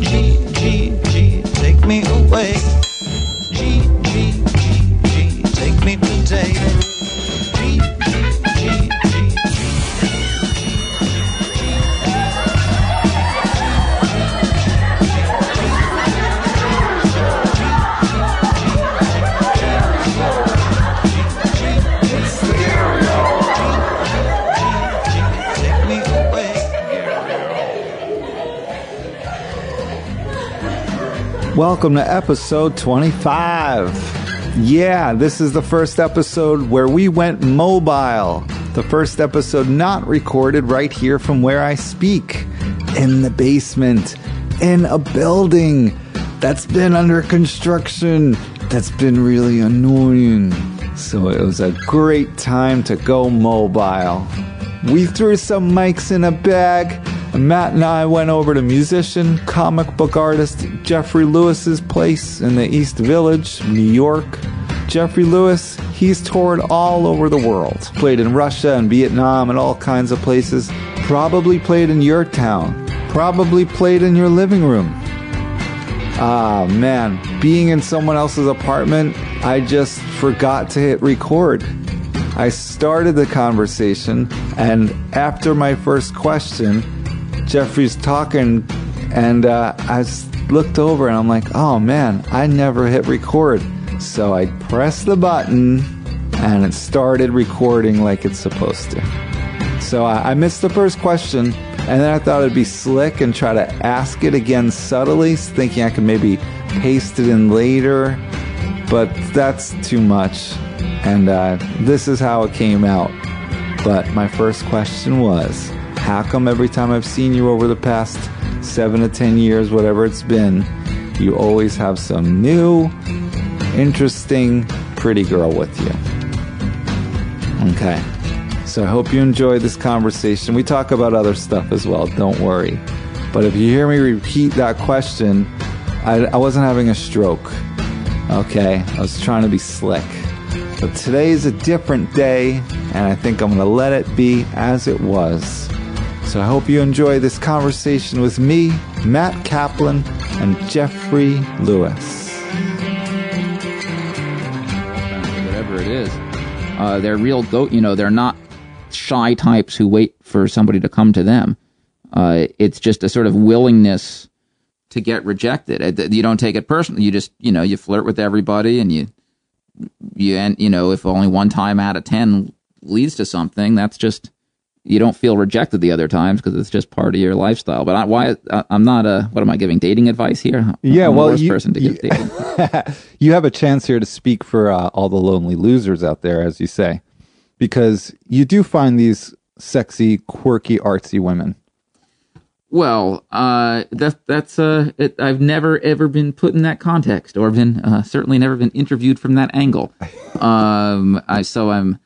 G, G, G, take me away. G, G, G, G, take me today. G, Welcome to episode 25. Yeah, this is the first episode where we went mobile. The first episode not recorded right here from where I speak in the basement, in a building that's been under construction, that's been really annoying. So it was a great time to go mobile. We threw some mics in a bag. Matt and I went over to musician, comic book artist Jeffrey Lewis's place in the East Village, New York. Jeffrey Lewis, he's toured all over the world. Played in Russia and Vietnam and all kinds of places. Probably played in your town. Probably played in your living room. Ah, man. Being in someone else's apartment, I just forgot to hit record. I started the conversation, and after my first question, Jeffrey's talking, and uh, I looked over and I'm like, oh man, I never hit record. So I pressed the button, and it started recording like it's supposed to. So I, I missed the first question, and then I thought it'd be slick and try to ask it again subtly, thinking I could maybe paste it in later, but that's too much. And uh, this is how it came out. But my first question was how come every time I've seen you over the past seven to ten years, whatever it's been, you always have some new, interesting, pretty girl with you? Okay. So I hope you enjoy this conversation. We talk about other stuff as well, don't worry. But if you hear me repeat that question, I, I wasn't having a stroke. Okay, I was trying to be slick. But today is a different day, and I think I'm going to let it be as it was. So I hope you enjoy this conversation with me, Matt Kaplan, and Jeffrey Lewis. whatever it is. Uh, they're real go. You know, they're not shy types who wait for somebody to come to them. Uh, it's just a sort of willingness to get rejected. You don't take it personally. You just, you know, you flirt with everybody, and you, you, and you know, if only one time out of ten leads to something, that's just you don't feel rejected the other times because it's just part of your lifestyle. But I, why? I, I'm not a. What am I giving dating advice here? Yeah, I'm well, you- person to give dating. you have a chance here to speak for uh, all the lonely losers out there, as you say, because you do find these sexy, quirky, artsy women. Well, uh, that that's uh, it, I've never ever been put in that context, or been uh, certainly never been interviewed from that angle. Um, I so I'm.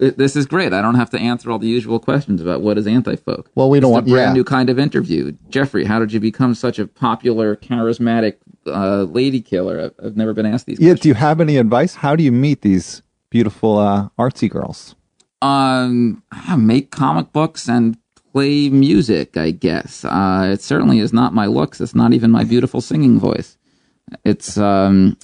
Th- This is great. I don't have to answer all the usual questions about what is anti-folk. Well, we don't It's want- a brand yeah. new kind of interview. Jeffrey, how did you become such a popular, charismatic uh, lady killer? I've, I've never been asked these. Yeah, do you have any advice? How do you meet these beautiful, uh, artsy girls? um make comic books and play music i guess uh it certainly is not my looks it's not even my beautiful singing voice it's um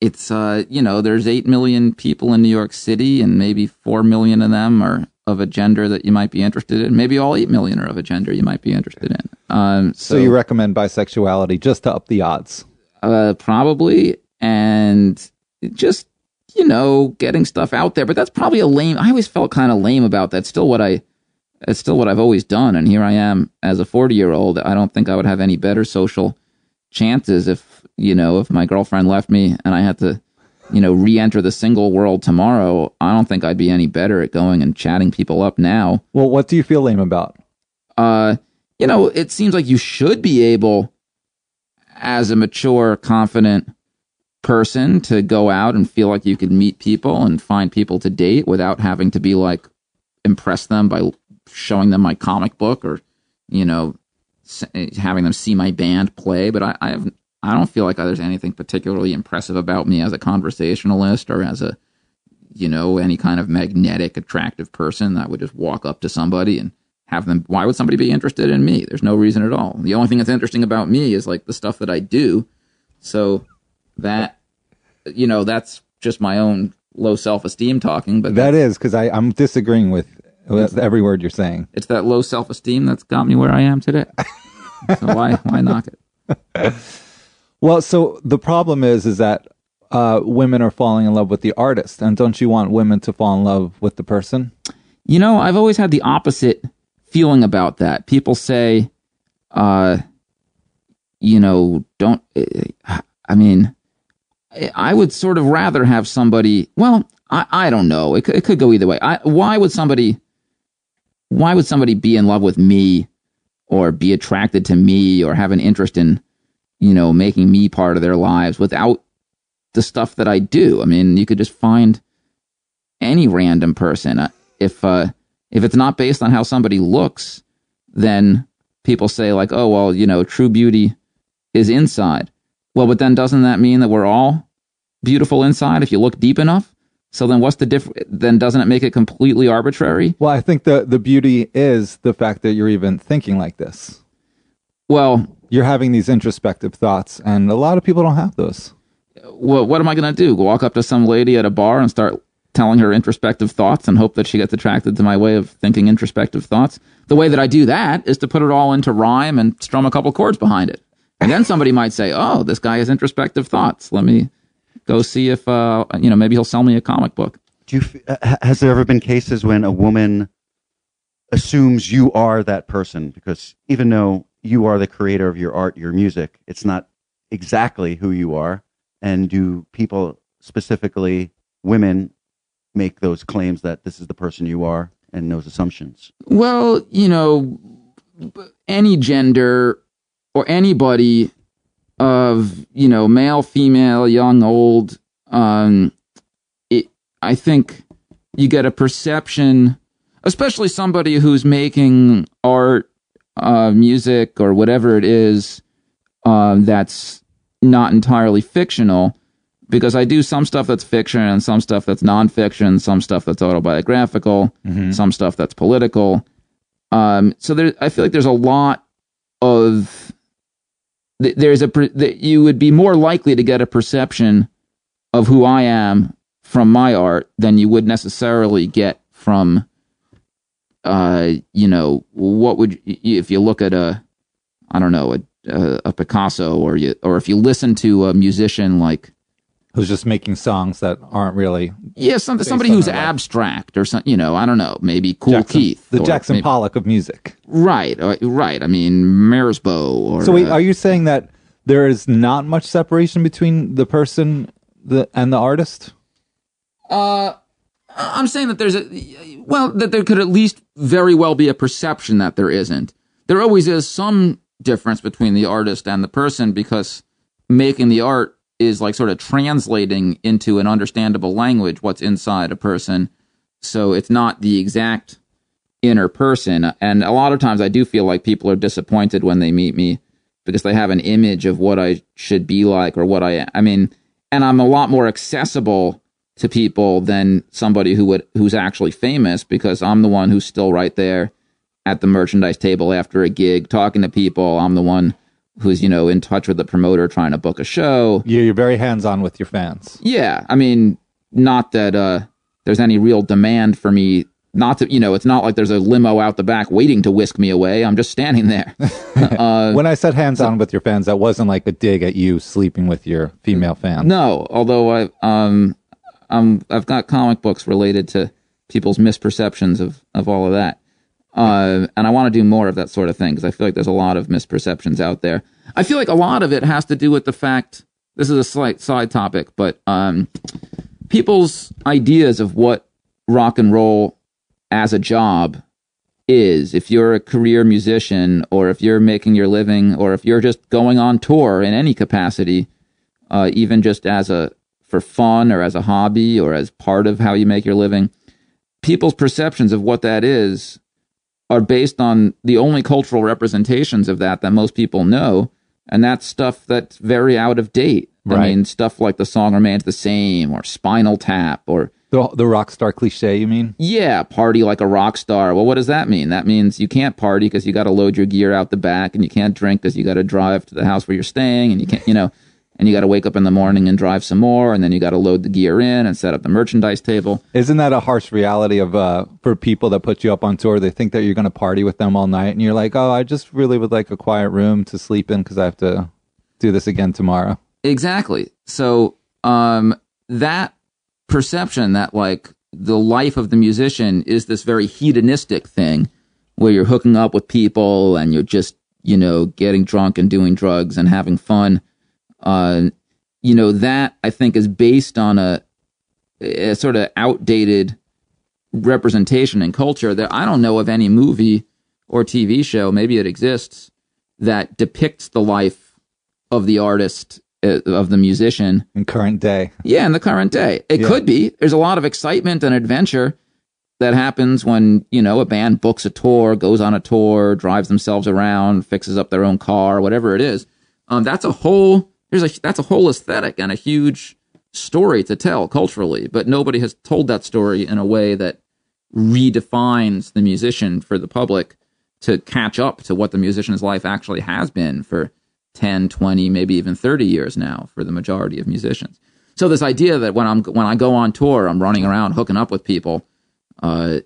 it's uh you know there's 8 million people in new york city and maybe 4 million of them are of a gender that you might be interested in maybe all 8 million are of a gender you might be interested in um So, you recommend bisexuality just to up the odds? uh, probably, and just you know getting stuff out there. But that's probably a lame. I always felt kind of lame about that. Still, what I it's still what I've always done, and here I am as a forty year old. I don't think I would have any better social chances if you know if my girlfriend left me and I had to you know re-enter the single world tomorrow. I don't think I'd be any better at going and chatting people up now Well, what do you feel lame about? uh, you know, it seems like you should be able, as a mature, confident person, to go out and feel like you could meet people and find people to date without having to be like impress them by showing them my comic book or, you know, having them see my band play. But I, I have, I don't feel like there's anything particularly impressive about me as a conversationalist or as a, you know, any kind of magnetic, attractive person that would just walk up to somebody and have them. Why would somebody be interested in me? There's no reason at all. The only thing that's interesting about me is like the stuff that I do. So that, you know, that's just my own low self esteem talking. But That is because I'm disagreeing with, every word you're saying. it's that low self esteem that's got me where I am today. so why why knock it? Well, so the problem is, is that uh, women are falling in love with the artist, and don't you want women to fall in love with the person? You know, I've always had the opposite feeling about that. People say, uh, you know, don't. I mean, I- I would sort of rather have somebody. Well, I, I don't know. It, could- it could go either way. I, why would somebody? Why would somebody be in love with me, or be attracted to me, or have an interest in, you know, making me part of their lives without the stuff that I do? I mean, you could just find any random person. Uh, If uh, if it's not based on how somebody looks, then people say like, oh well, you know, true beauty is inside. Well, but then doesn't that mean that we're all beautiful inside if you look deep enough? So then what's the diff? Then doesn't it make it completely arbitrary? Well, I think the the beauty is the fact that you're even thinking like this. Well, You're having these introspective thoughts, and a lot of people don't have those. well what am I going to do? Walk up to some lady at a bar and start telling her introspective thoughts and hope that she gets attracted to my way of thinking introspective thoughts? The way that I do that is to put it all into rhyme and strum a couple chords behind it. And then somebody might say, "Oh, this guy has introspective thoughts. Let me go see if uh, you know maybe he'll sell me a comic book." Do you, f- has there ever been cases when a woman assumes you are that person? Because even though you are the creator of your art, your music, it's not exactly who you are. And do people, specifically women, make those claims that this is the person you are and those assumptions? Well, you know, any gender or anybody of, you know, male, female, young, old, um, it, I think you get a perception, especially somebody who's making art, uh, music, or whatever it is, um, that's not entirely fictional because I do some stuff that's fiction and some stuff that's nonfiction, some stuff that's autobiographical, some stuff that's political. Um, so there, I feel like there's a lot of th- there's a per- that you would be more likely to get a perception of who I am from my art than you would necessarily get from uh you know what would if you look at a I don't know a a, a Picasso or you or if you listen to a musician like Who's just making songs that aren't really yeah some, somebody who's their life. abstract or something you know I don't know maybe Cool Jackson, Keith the Jackson maybe- Pollock of music. right uh, right I mean marisbo or So, wait, uh, are you saying that there is not much separation between the person the and the artist? Uh, I'm saying that there's a well that there could at least very well be a perception that there isn't. There always is some difference between the artist and the person because making the art is like sort of translating into an understandable language what's inside a person. So it's not the exact inner person. And a lot of times I do feel like people are disappointed when they meet me because they have an image of what I should be like or what I I mean, and I'm a lot more accessible to people than somebody who would who's actually famous because I'm the one who's still right there at the merchandise table after a gig talking to people. I'm the one who's, you know, in touch with the promoter trying to book a show. You're, you're very hands on with your fans. Yeah, I mean, not that uh, there's any real demand for me. Not to, you know, it's not like there's a limo out the back waiting to whisk me away. I'm just standing there. uh, when I said hands on with your fans, that wasn't like a dig at you sleeping with your female fan. no, although I, um, um, I've got comic books related to people's misperceptions of of all of that. Uh, and I want to do more of that sort of thing because I feel like there's a lot of misperceptions out there. I feel like a lot of it has to do with the fact this is a slight side topic, but um, people's ideas of what rock and roll as a job is. If you're a career musician, or if you're making your living, or if you're just going on tour in any capacity, uh, even just as a for fun or as a hobby or as part of how you make your living, people's perceptions of what that is are based on the only cultural representations of that that most people know, and that's stuff that's very out of date. I Right. mean, stuff like the song remains the same, or Spinal Tap, or The, the rock star cliche, you mean? yeah, party like a rock star. Well, what does that mean? That means you can't party because you got to load your gear out the back, and you can't drink because you got to drive to the house where you're staying, and you can't, you know, and you got to wake up in the morning and drive some more, and then you got to load the gear in and set up the merchandise table. Isn't that a harsh reality of uh, for people that put you up on tour? They think that you're going to party with them all night, and you're like, "Oh, I just really would like a quiet room to sleep in because I have to do this again tomorrow." Exactly. So, um, that perception that like the life of the musician is this very hedonistic thing where you're hooking up with people and you're just, you know, getting drunk and doing drugs and having fun. Uh, you know, that I think is based on a, a sort of outdated representation and culture that I don't know of any movie or TV show, maybe it exists, that depicts the life of the artist, uh, of the musician, In current day, yeah, in the current day. It Yeah. could be. There's a lot of excitement and adventure that happens when, you know, a band books a tour, goes on a tour, drives themselves around, fixes up their own car, whatever it is. Um, that's a whole there's a that's a whole aesthetic and a huge story to tell culturally, but nobody has told that story in a way that redefines the musician for the public to catch up to what the musician's life actually has been for 10, 20, maybe even 30 years now for the majority of musicians. So this idea that when I'm when I go on tour, I'm running around hooking up with people, uh,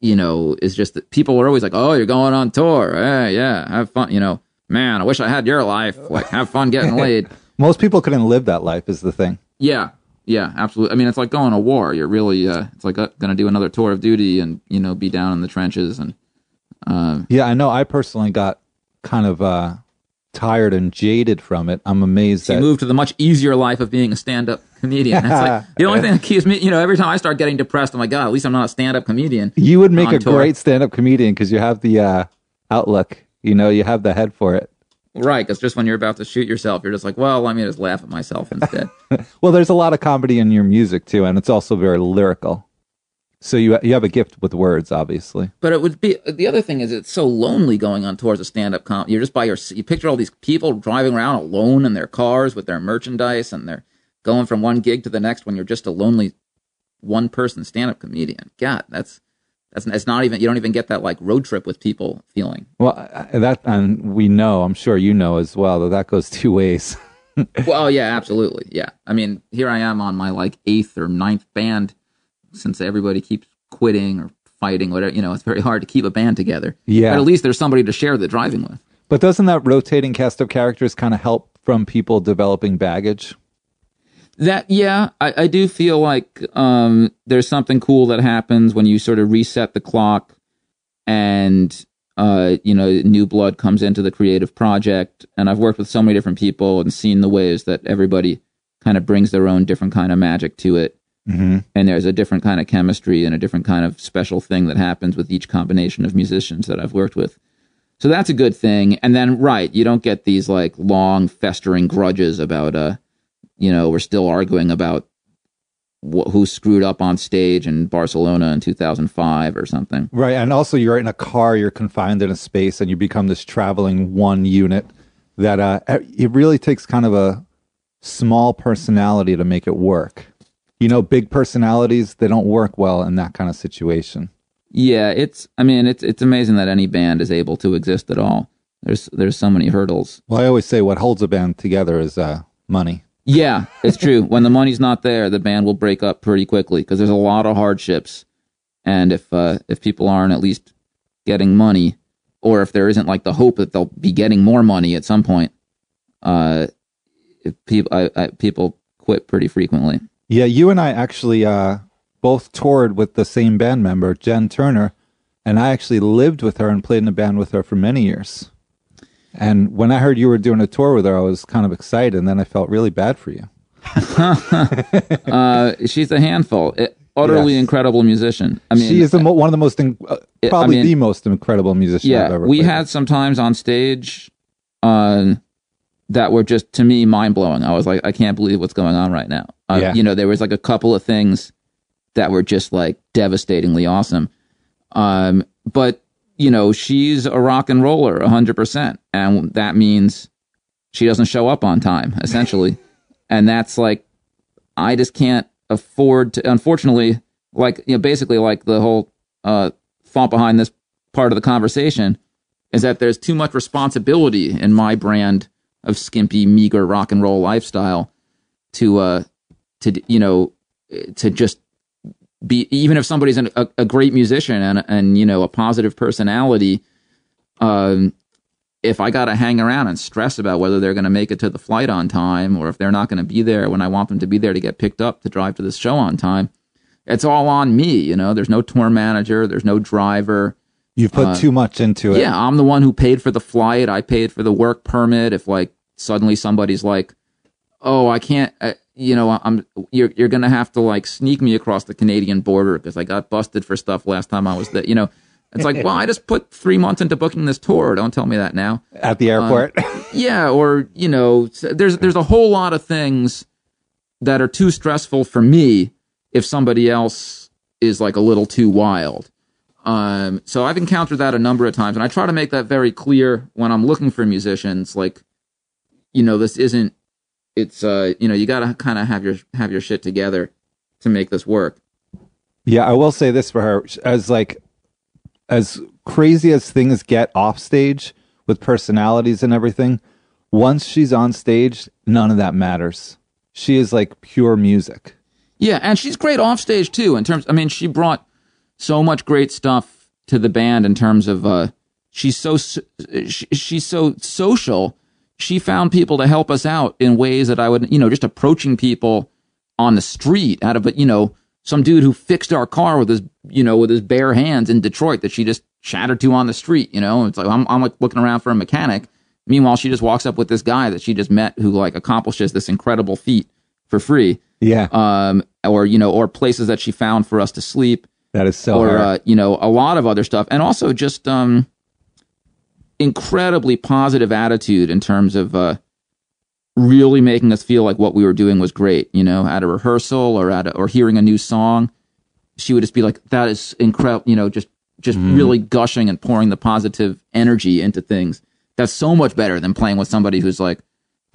you know, is just that people are always like, "Oh, you're going on tour? Yeah, yeah, have fun." You know, man, I wish I had your life. Like, have fun getting laid. Most people couldn't live that life. Is the thing. Yeah, yeah, absolutely. I mean, it's like going to war. You're really, uh, it's like uh, going to do another tour of duty and you know be down in the trenches and um, Yeah, I know. I personally got kind of uh, tired and jaded from it. I'm amazed you that move to the much easier life of being a stand-up comedian. That's like the only thing that keeps me. You know, every time I start getting depressed, I'm like, God, at least I'm not a stand-up comedian. you would make a tour. great stand-up comedian because you have the uh, outlook. You know, you have the head for it. Right, because just when you're about to shoot yourself, you're just like, well, let me just laugh at myself instead. Well, there's a lot of comedy in your music too, and it's also very lyrical. So you you have a gift with words, obviously. but it would be the other thing is it's so lonely going on tours of stand-up comedy. You're just by your. You picture all these people driving around alone in their cars with their merchandise, and they're going from one gig to the next when you're just a lonely one person stand-up comedian. God, that's that's it's not even you don't even get that like road trip with people feeling. Well, that and we know, I'm sure you know as well that that goes two ways. well, yeah, absolutely. Yeah. I mean, here I am on my like eighth or ninth band since everybody keeps quitting or fighting, whatever. You know, it's very hard to keep a band together. Yeah. But at least there's somebody to share the driving with. But doesn't that rotating cast of characters kind of help from people developing baggage? That, yeah, I, I do feel like um, there's something cool that happens when you sort of reset the clock and, uh, you know, new blood comes into the creative project. And I've worked with so many different people and seen the ways that everybody kind of brings their own different kind of magic to it. Mm-hmm. and there's a different kind of chemistry and a different kind of special thing that happens with each combination of musicians that I've worked with. So that's a good thing. And then, right, you don't get these like long festering grudges about, uh, you know, we're still arguing about wh- who screwed up on stage in Barcelona in 2005 or something. Right, and also you're in a car, you're confined in a space, and you become this traveling one unit. That uh, it really takes kind of a small personality to make it work. You know, big personalities they don't work well in that kind of situation. Yeah, it's, I mean, it's, it's amazing that any band is able to exist at all. There's, there's so many hurdles. Well, I always say what holds a band together is uh, money. Yeah, it's true. when the money's not there, the band will break up pretty quickly because there's a lot of hardships, and if uh, if people aren't at least getting money, or if there isn't like the hope that they'll be getting more money at some point, uh, people I, I, people quit pretty frequently. Yeah, you and I actually uh, both toured with the same band member, Jen Turner, and I actually lived with her and played in a band with her for many years. And when I heard you were doing a tour with her, I was kind of excited, and then I felt really bad for you. Uh, she's a handful. It, utterly Yes. incredible musician. I mean, she is the mo- one of the most, in- uh, I probably mean- the most incredible musician I've yeah. ever We played had some times on stage, uh, that were just to me mind blowing. I was like, I can't believe what's going on right now. Uh, Yeah. You know, there was like a couple of things that were just like devastatingly awesome. Um, but you know, she's a rock and roller, hundred percent, and that means she doesn't show up on time, essentially, and that's like, I just can't afford to. Unfortunately, like you know, basically, like the whole uh, thought behind this part of the conversation is that there's too much responsibility in my brand of skimpy, meager rock and roll lifestyle to uh to you know to just be even if somebody's an, a, a great musician and and you know a positive personality um if I got to hang around and stress about whether they're going to make it to the flight on time or if they're not going to be there when I want them to be there to get picked up to drive to this show on time, it's all on me. You know, there's no tour manager, there's no driver. You've put uh, too much into it. Yeah, I'm the one who paid for the flight. I paid for the work permit. If like suddenly somebody's like, "Oh, I can't," you know, I'm you're you're gonna have to like sneak me across the Canadian border because I got busted for stuff last time I was there. You know, it's like, well, I just put three months into booking this tour. Don't tell me that now. At the airport. Yeah, or you know, there's there's a whole lot of things that are too stressful for me if somebody else is like a little too wild. Um, so I've encountered that a number of times, and I try to make that very clear when I'm looking for musicians. Like, you know, this isn't. It's uh, you know, you got to kind of have your have your shit together to make this work. Yeah, I will say this for her as like as crazy as things get off stage with personalities and everything, once she's on stage, none of that matters. She is like pure music. Yeah, and she's great off stage too. In terms, I mean, she brought so much great stuff to the band in terms of uh, she's so she, she's so social. She found people to help us out in ways that I would, you know, just approaching people on the street out of it, you know, some dude who fixed our car with his, you know, with his bare hands in Detroit that she just chatted to on the street, you know. It's like I'm, I'm like looking around for a mechanic. Meanwhile, she just walks up with this guy that she just met who like accomplishes this incredible feat for free. Yeah, um, or you know, or places that she found for us to sleep, that is so or uh, you know, a lot of other stuff, and also just um, incredibly positive attitude in terms of uh, really making us feel like what we were doing was great. You know, at a rehearsal or at a, or hearing a new song, she would just be like, "That is incredible," you know, just just really gushing and pouring the positive energy into things. That's so much better than playing with somebody who's like,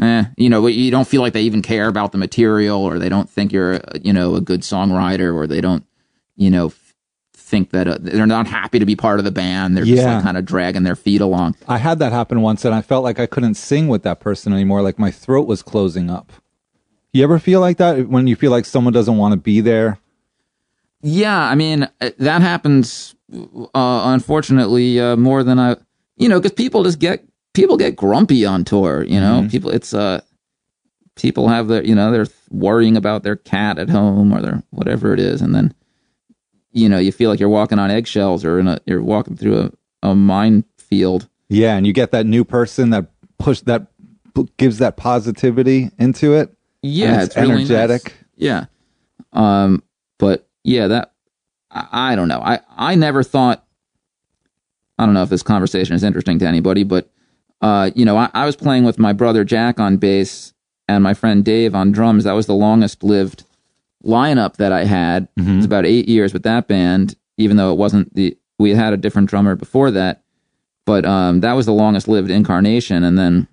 eh, you know, you don't feel like they even care about the material, or they don't think you're, you know, a good songwriter, or they don't, you know, think that uh, they're not happy to be part of the band. They're just like kind of dragging their feet along. I had that happen once and I felt like I couldn't sing with that person anymore. Like my throat was closing up. You ever feel like that when you feel like someone doesn't want to be there? Yeah, I mean uh, that happens, uh, unfortunately, uh, more than I, you know, because people just get people get grumpy on tour. You know, people it's uh, people have their, you know, they're worrying about their cat at home or their whatever it is, and then, you know, you feel like you're walking on eggshells or in a you're walking through a, a minefield. Yeah, and you get that new person that push that gives that positivity into it. Yeah, And it's, really nice. energetic. Yeah, um, but yeah, that I, I don't know. I I never thought. I don't know if this conversation is interesting to anybody, but uh, you know, I, I was playing with my brother Jack on bass and my friend Dave on drums. That was the longest lived lineup that I had. It was about eight years with that band, even though it wasn't the we had a different drummer before that. But um, that was the longest lived incarnation. And then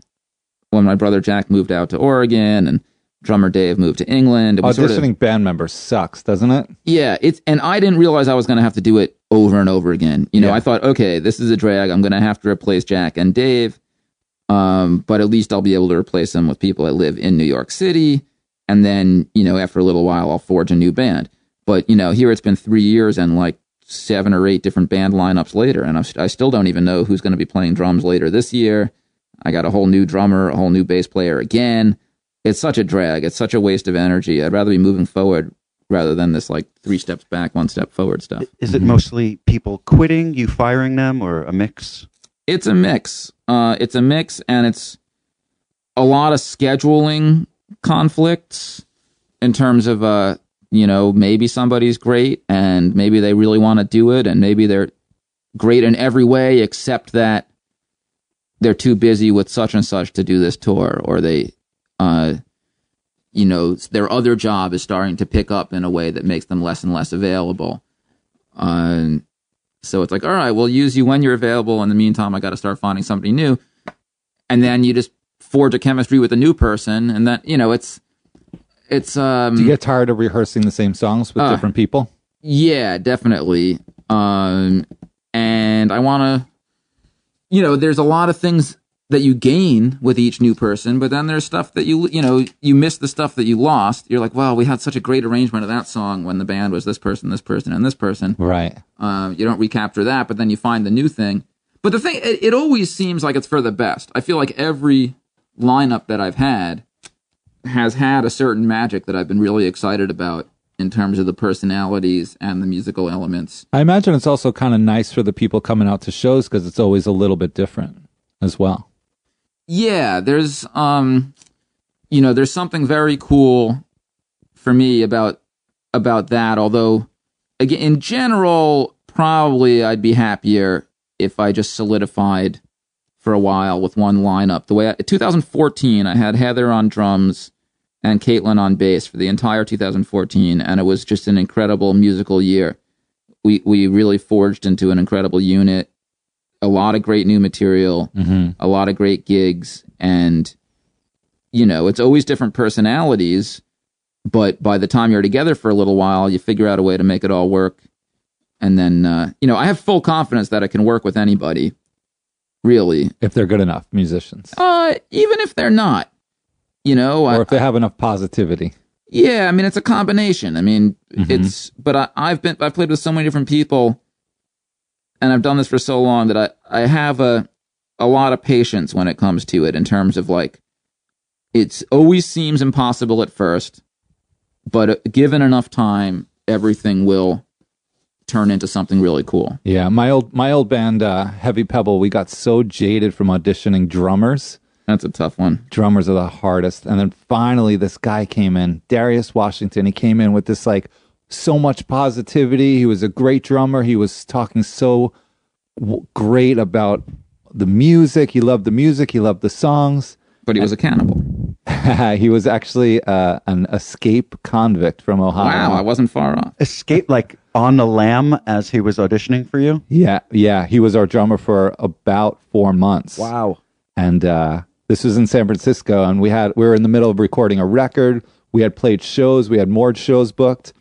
when my brother Jack moved out to Oregon and drummer Dave moved to England, we sort of- Auditioning band members sucks, doesn't it? yeah, it's and I didn't realize I was going to have to do it over and over again. You know, Yeah. I thought, okay, this is a drag. I'm going to have to replace Jack and Dave, um, but at least I'll be able to replace them with people that live in New York City, and then you know, after a little while, I'll forge a new band. But you know, here it's been three years and like seven or eight different band lineups later, and I'm, I still don't even know who's going to be playing drums later this year. I got a whole new drummer, a whole new bass player again. It's such a drag. It's such a waste of energy. I'd rather be moving forward rather than this like three steps back, one step forward stuff. Is it mostly people quitting, you firing them, or a mix? It's a mix. Uh, it's a mix, and it's a lot of scheduling conflicts in terms of uh, you know, maybe somebody's great and maybe they really want to do it and maybe they're great in every way except that they're too busy with such and such to do this tour or they uh you know their other job is starting to pick up in a way that makes them less and less available. Uh, so it's like all right we'll use you when you're available. In the meantime i got to start finding somebody new. And then you just forge a chemistry with a new person and then you know it's it's um Do you get tired of rehearsing the same songs with Uh, different people? Yeah, definitely. Um, and I want to, you know, there's a lot of things that you gain with each new person, but then there's stuff that you, you know, you miss the stuff that you lost. You're like, well, we had such a great arrangement of that song when the band was this person, this person, and this person. Right. Uh, you don't recapture that, but then you find the new thing. But the thing, it, it always seems like it's for the best. I feel like every lineup that I've had has had a certain magic that I've been really excited about in terms of the personalities and the musical elements. I imagine it's also kind of nice for the people coming out to shows because it's always a little bit different as well. Yeah, there's um you know, there's something very cool for me about about that, although again in general probably I'd be happier if I just solidified for a while with one lineup. The way I, 2014 I had Heather on drums and Caitlin on bass for the entire 2014 and it was just an incredible musical year. We we really forged into an incredible unit. A lot of great new material Mm-hmm. a lot of great gigs and you know it's always different personalities but by the time you're together for a little while you figure out a way to make it all work and then uh, you know i have full confidence that I can work with anybody really If they're good enough musicians, uh even if they're not you know I, or if they have enough positivity. yeah, I mean it's a combination. I mean Mhm. it's but I, I've been I've played with so many different people, and I've done this for so long that I I have a a lot of patience when it comes to it in terms of like it's always seems impossible at first, but uh, given enough time, everything will turn into something really cool. Yeah, my old my old band, uh, Heavy Pebble, we got so jaded from auditioning drummers. That's a tough one. Drummers are the hardest. And then finally, this guy came in, Darius Washington. He came in with this like so much positivity. He was a great drummer. He was talking so w- great about the music. He loved the music. He loved the songs. But he was a cannibal. he was actually uh, an escape convict from Ohio. Wow, I wasn't far off. Escape like on the lam as he was auditioning for you. Yeah, yeah. He was our drummer for about four months. Wow. and uh, this was in San Francisco, and we had we were in the middle of recording a record. We had played shows, we had more shows booked.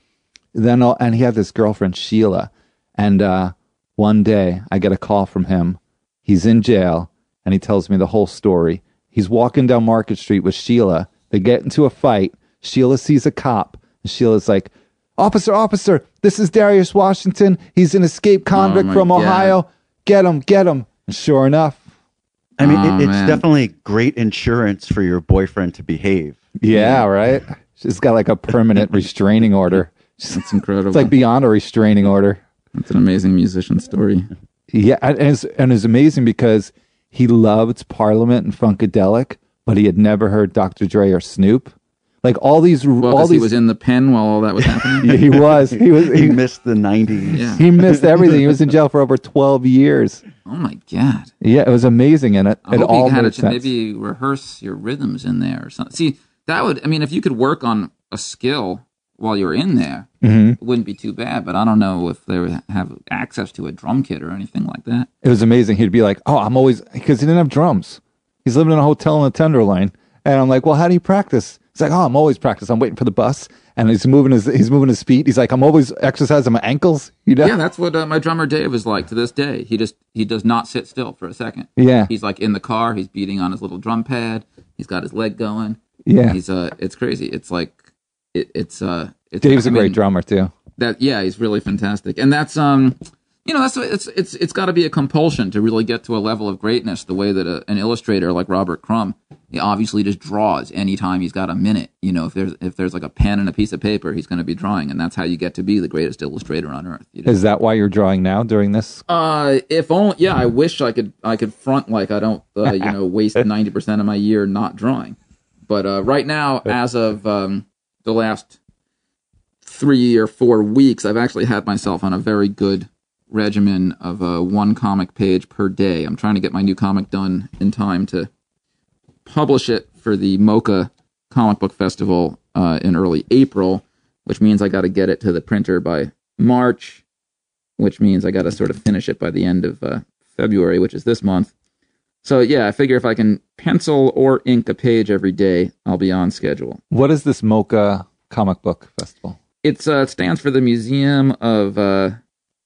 Then, all, and he had this girlfriend Sheila, and uh, one day I get a call from him. He's in jail, and he tells me the whole story. He's walking down Market Street with Sheila. They get into a fight. Sheila sees a cop, and Sheila's like, "Officer, officer, this is Darius Washington. He's an escaped oh convict my from God. Ohio. Get him, get him." And sure enough, I mean, Oh, it, it's man. definitely great insurance for your boyfriend to behave. Yeah, right. She's got like a permanent restraining order. She's- That's incredible. It's like beyond a restraining order. That's an amazing musician story. Yeah, and it's, and it's amazing because he loved Parliament and Funkadelic, but he had never heard Dr. Dre or Snoop. Like all these, Well, all 'cause these. he was in the pen while all that was happening. Yeah, he was. He was. He He, missed the 90s. Yeah. he missed everything. He was in jail for over twelve years. Oh my god. Yeah, it was amazing, and it, I it hope all you had made a sense. maybe rehearse your rhythms in there or something. See, that would I mean, if you could work on a skill while you're in there, Mhm. it wouldn't be too bad. But I don't know if they would have access to a drum kit or anything like that. It was amazing. He'd be like, "Oh, I'm always," because he didn't have drums. He's living in a hotel in the Tenderloin, and I'm like, "Well, how do you practice?" He's like, "Oh, I'm always practice. I'm waiting for the bus." And he's moving his he's moving his feet. He's like, "I'm always exercising my ankles." You know? Yeah, that's what uh, my drummer Dave is like to this day. He just he does not sit still for a second. Yeah. He's like in the car. He's beating on his little drum pad. He's got his leg going. Yeah. He's uh, it's crazy. It's like it, it's uh, it's, Dave's I a great drummer too. that yeah he's really fantastic and that's um you know that's it's it's it's got to be a compulsion to really get to a level of greatness the way that a, an illustrator like robert crumb he obviously just draws anytime he's got a minute you know if there's if there's like a pen and a piece of paper he's going to be drawing and that's how you get to be the greatest illustrator on earth you know? Is that why you're drawing now during this? uh if only yeah i wish i could i could front like i don't uh, you know waste 90% of my year not drawing but uh right now as of um the last three or four weeks, I've actually had myself on a very good regimen of uh, one comic page per day. I'm trying to get my new comic done in time to publish it for the MoCCA Comic Book Festival uh, in early April, which means I got to get it to the printer by March, which means I got to sort of finish it by the end of uh, February, which is this month. So yeah, I figure if I can pencil or ink a page every day, I'll be on schedule. What is this MoCCA Comic Book Festival? It's uh, it stands for the Museum of uh,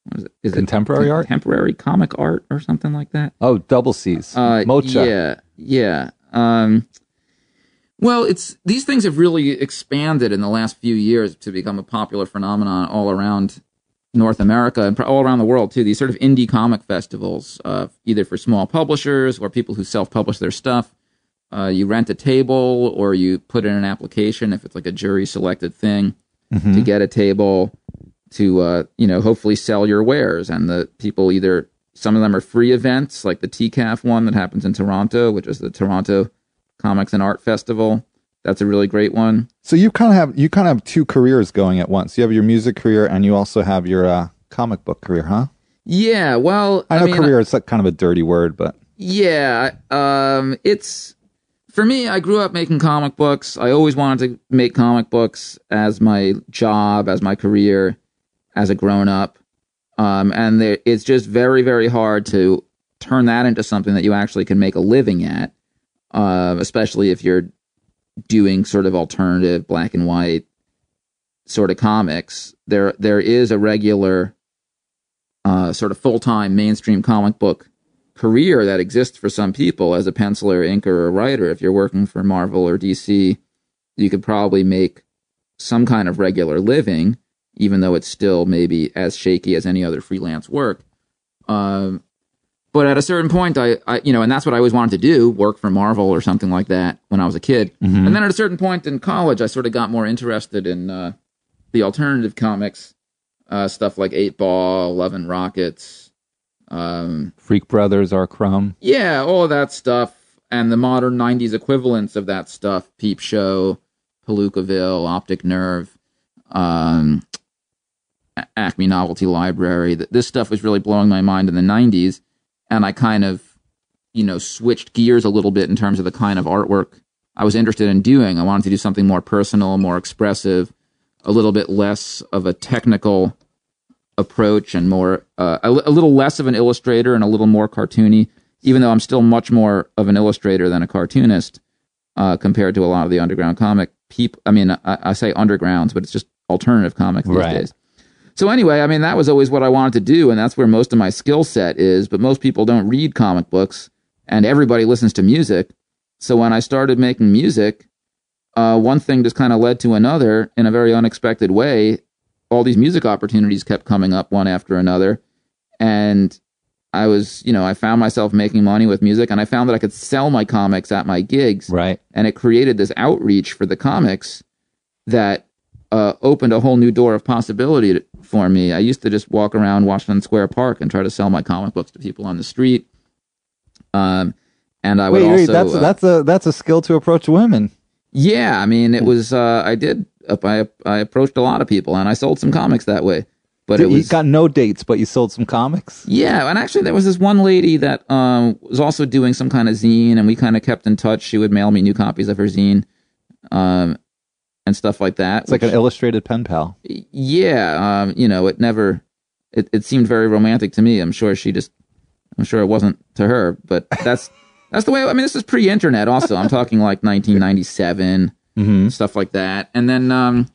what is it? Is Contemporary it art? Contemporary comic art or something like that. Oh, double C's. Uh, MoCCA. Yeah, yeah. Um, well, it's these things have really expanded in the last few years to become a popular phenomenon all around North America and all around the world too. These sort of indie comic festivals, uh, either for small publishers or people who self-publish their stuff. Uh, you rent a table or you put in an application if it's like a jury selected thing to get a table to uh, you know hopefully sell your wares and the people either some of them are free events like the TCAF one that happens in Toronto which is the Toronto Comics and Art Festival that's a really great one So you kind of have you kind of have two careers going at once. You have your music career and you also have your uh, comic book career, huh? yeah well I know mean, career is like kind of a dirty word, but Yeah, um, it's for me. I grew up making comic books. I always wanted to make comic books as my job, as my career, as a grown up. Um, and there, it's just very, very hard to turn that into something that you actually can make a living at, uh, especially if you're doing sort of alternative black and white sort of comics. There, there is a regular uh, sort of full time mainstream comic book career that exists for some people as a penciler, inker, or writer. If you're working for Marvel or DC, you could probably make some kind of regular living, even though it's still maybe as shaky as any other freelance work. Um, but at a certain point, I, I, you know, and that's what I always wanted to do, work for Marvel or something like that when I was a kid. And then at a certain point in college, I sort of got more interested in uh, the alternative comics, uh, stuff like Eightball, and Rockets, um, Freak Brothers are Crumb. yeah, all of that stuff and the modern 90s equivalents of that stuff Peep Show, Palookaville, Optic Nerve, um, Acme Novelty Library. Th- This stuff was really blowing my mind in the 90s. And I kind of, you know, switched gears a little bit in terms of the kind of artwork I was interested in doing. I wanted to do something more personal, more expressive, a little bit less of a technical approach and more uh, a, a little less of an illustrator and a little more cartoony even though i'm still much more of an illustrator than a cartoonist uh, compared to a lot of the underground comic people i mean I, I say undergrounds but it's just alternative comics these Right. days so anyway i mean that was always what i wanted to do and that's where most of my skill set is but most people don't read comic books and everybody listens to music. So when i started making music uh, one thing just kind of led to another in a very unexpected way. All these music opportunities kept coming up one after another and i was you know i found myself making money with music and i found that i could sell my comics at my gigs. Right. and it created this outreach for the comics that uh, opened a whole new door of possibility to, for me i used to just walk around washington square park and try to sell my comic books to people on the street um, and i would Wait, also wait, that's uh, that's a that's a skill to approach women. yeah, I mean, it was. Uh, I did. I I approached a lot of people, and I sold some comics that way. But it you got no dates, but you sold some comics. yeah, and actually, there was this one lady that um, was also doing some kind of zine, and we kind of kept in touch. She would mail me new copies of her zine, um, and stuff like that. It's like an illustrated pen pal. yeah, um, you know, it never. It it seemed very romantic to me. I'm sure she just. I'm sure it wasn't to her, but that's that's the way. I mean, this is pre-internet. Also, I'm talking like 1997 Mm-hmm. stuff like that. And then, um,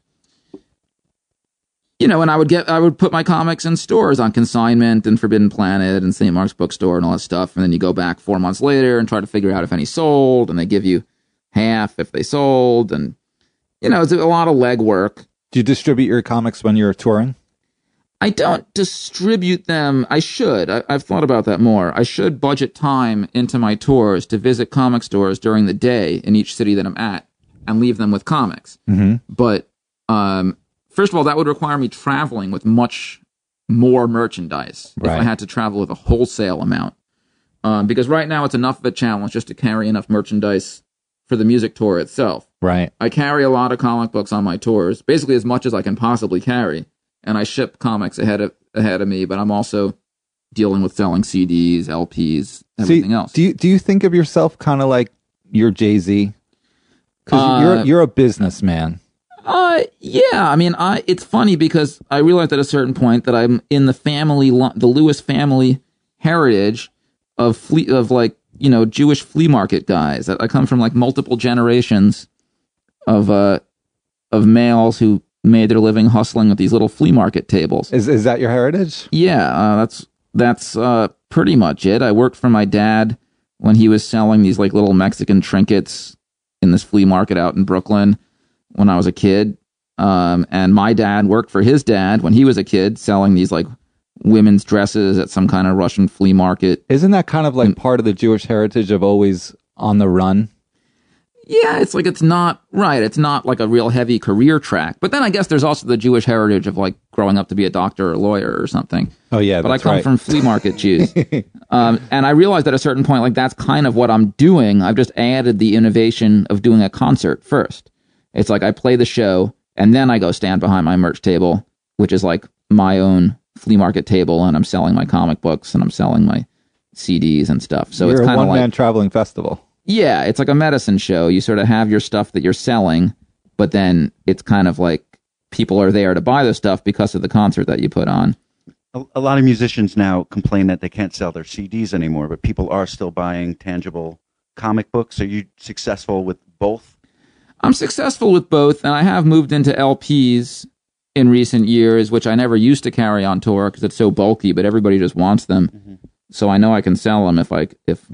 you know, and I would get, I would put my comics in stores on consignment and Forbidden Planet and St. Mark's Bookstore and all that stuff. And then you go back four months later and try to figure out if any sold, and they give you half if they sold. And, you know, it's a lot of legwork. Do you distribute your comics when you're touring? I don't distribute them. I should. I, I've thought about that more. I should budget time into my tours to visit comic stores during the day in each city that I'm at and leave them with comics. Mm-hmm. But um, first of all, that would require me traveling with much more merchandise if I had to travel with a wholesale amount. Um, because right now it's enough of a challenge just to carry enough merchandise for the music tour itself. Right. I carry a lot of comic books on my tours, basically as much as I can possibly carry, and I ship comics ahead of ahead of me. But I'm also dealing with selling CDs, LPs, everything else. Do you do you think of yourself kind of like you're Jay Z? Because Uh, you're you're a businessman. Uh, yeah. I mean, I it's funny because I realized at a certain point that I'm in the family, the Lewis family heritage of fleet of like you know Jewish flea market guys. I, I come from like multiple generations of uh of males who made their living hustling at these little flea market tables. Is is that your heritage? Yeah, uh, that's that's uh, pretty much it. I worked for my dad when he was selling these like little Mexican trinkets in this flea market out in Brooklyn when I was a kid. Um, and my dad worked for his dad when he was a kid selling these like women's dresses at some kind of Russian flea market. Isn't that kind of like Mm. part of the Jewish heritage of always on the run? Yeah, it's like it's not right. It's not like a real heavy career track. But then I guess there's also the Jewish heritage of like growing up to be a doctor or a lawyer or something. Oh yeah, but I come right. from flea market Jews. um, and I realized at a certain point, like that's kind of what I'm doing. I've just added the innovation of doing a concert first. It's like I play the show and then I go stand behind my merch table, which is like my own flea market table, and I'm selling my comic books and I'm selling my CDs and stuff. So you're it's a kind one of like man traveling festival. yeah, it's like a medicine show. You sort of have your stuff that you're selling, but then it's kind of like people are there to buy the stuff because of the concert that you put on. A, a lot of musicians now complain that they can't sell their CDs anymore, but people are still buying tangible comic books. Are you successful with both? I'm successful with both, and I have moved into LPs in recent years, which I never used to carry on tour because it's so bulky, but everybody just wants them. So I know I can sell them if I if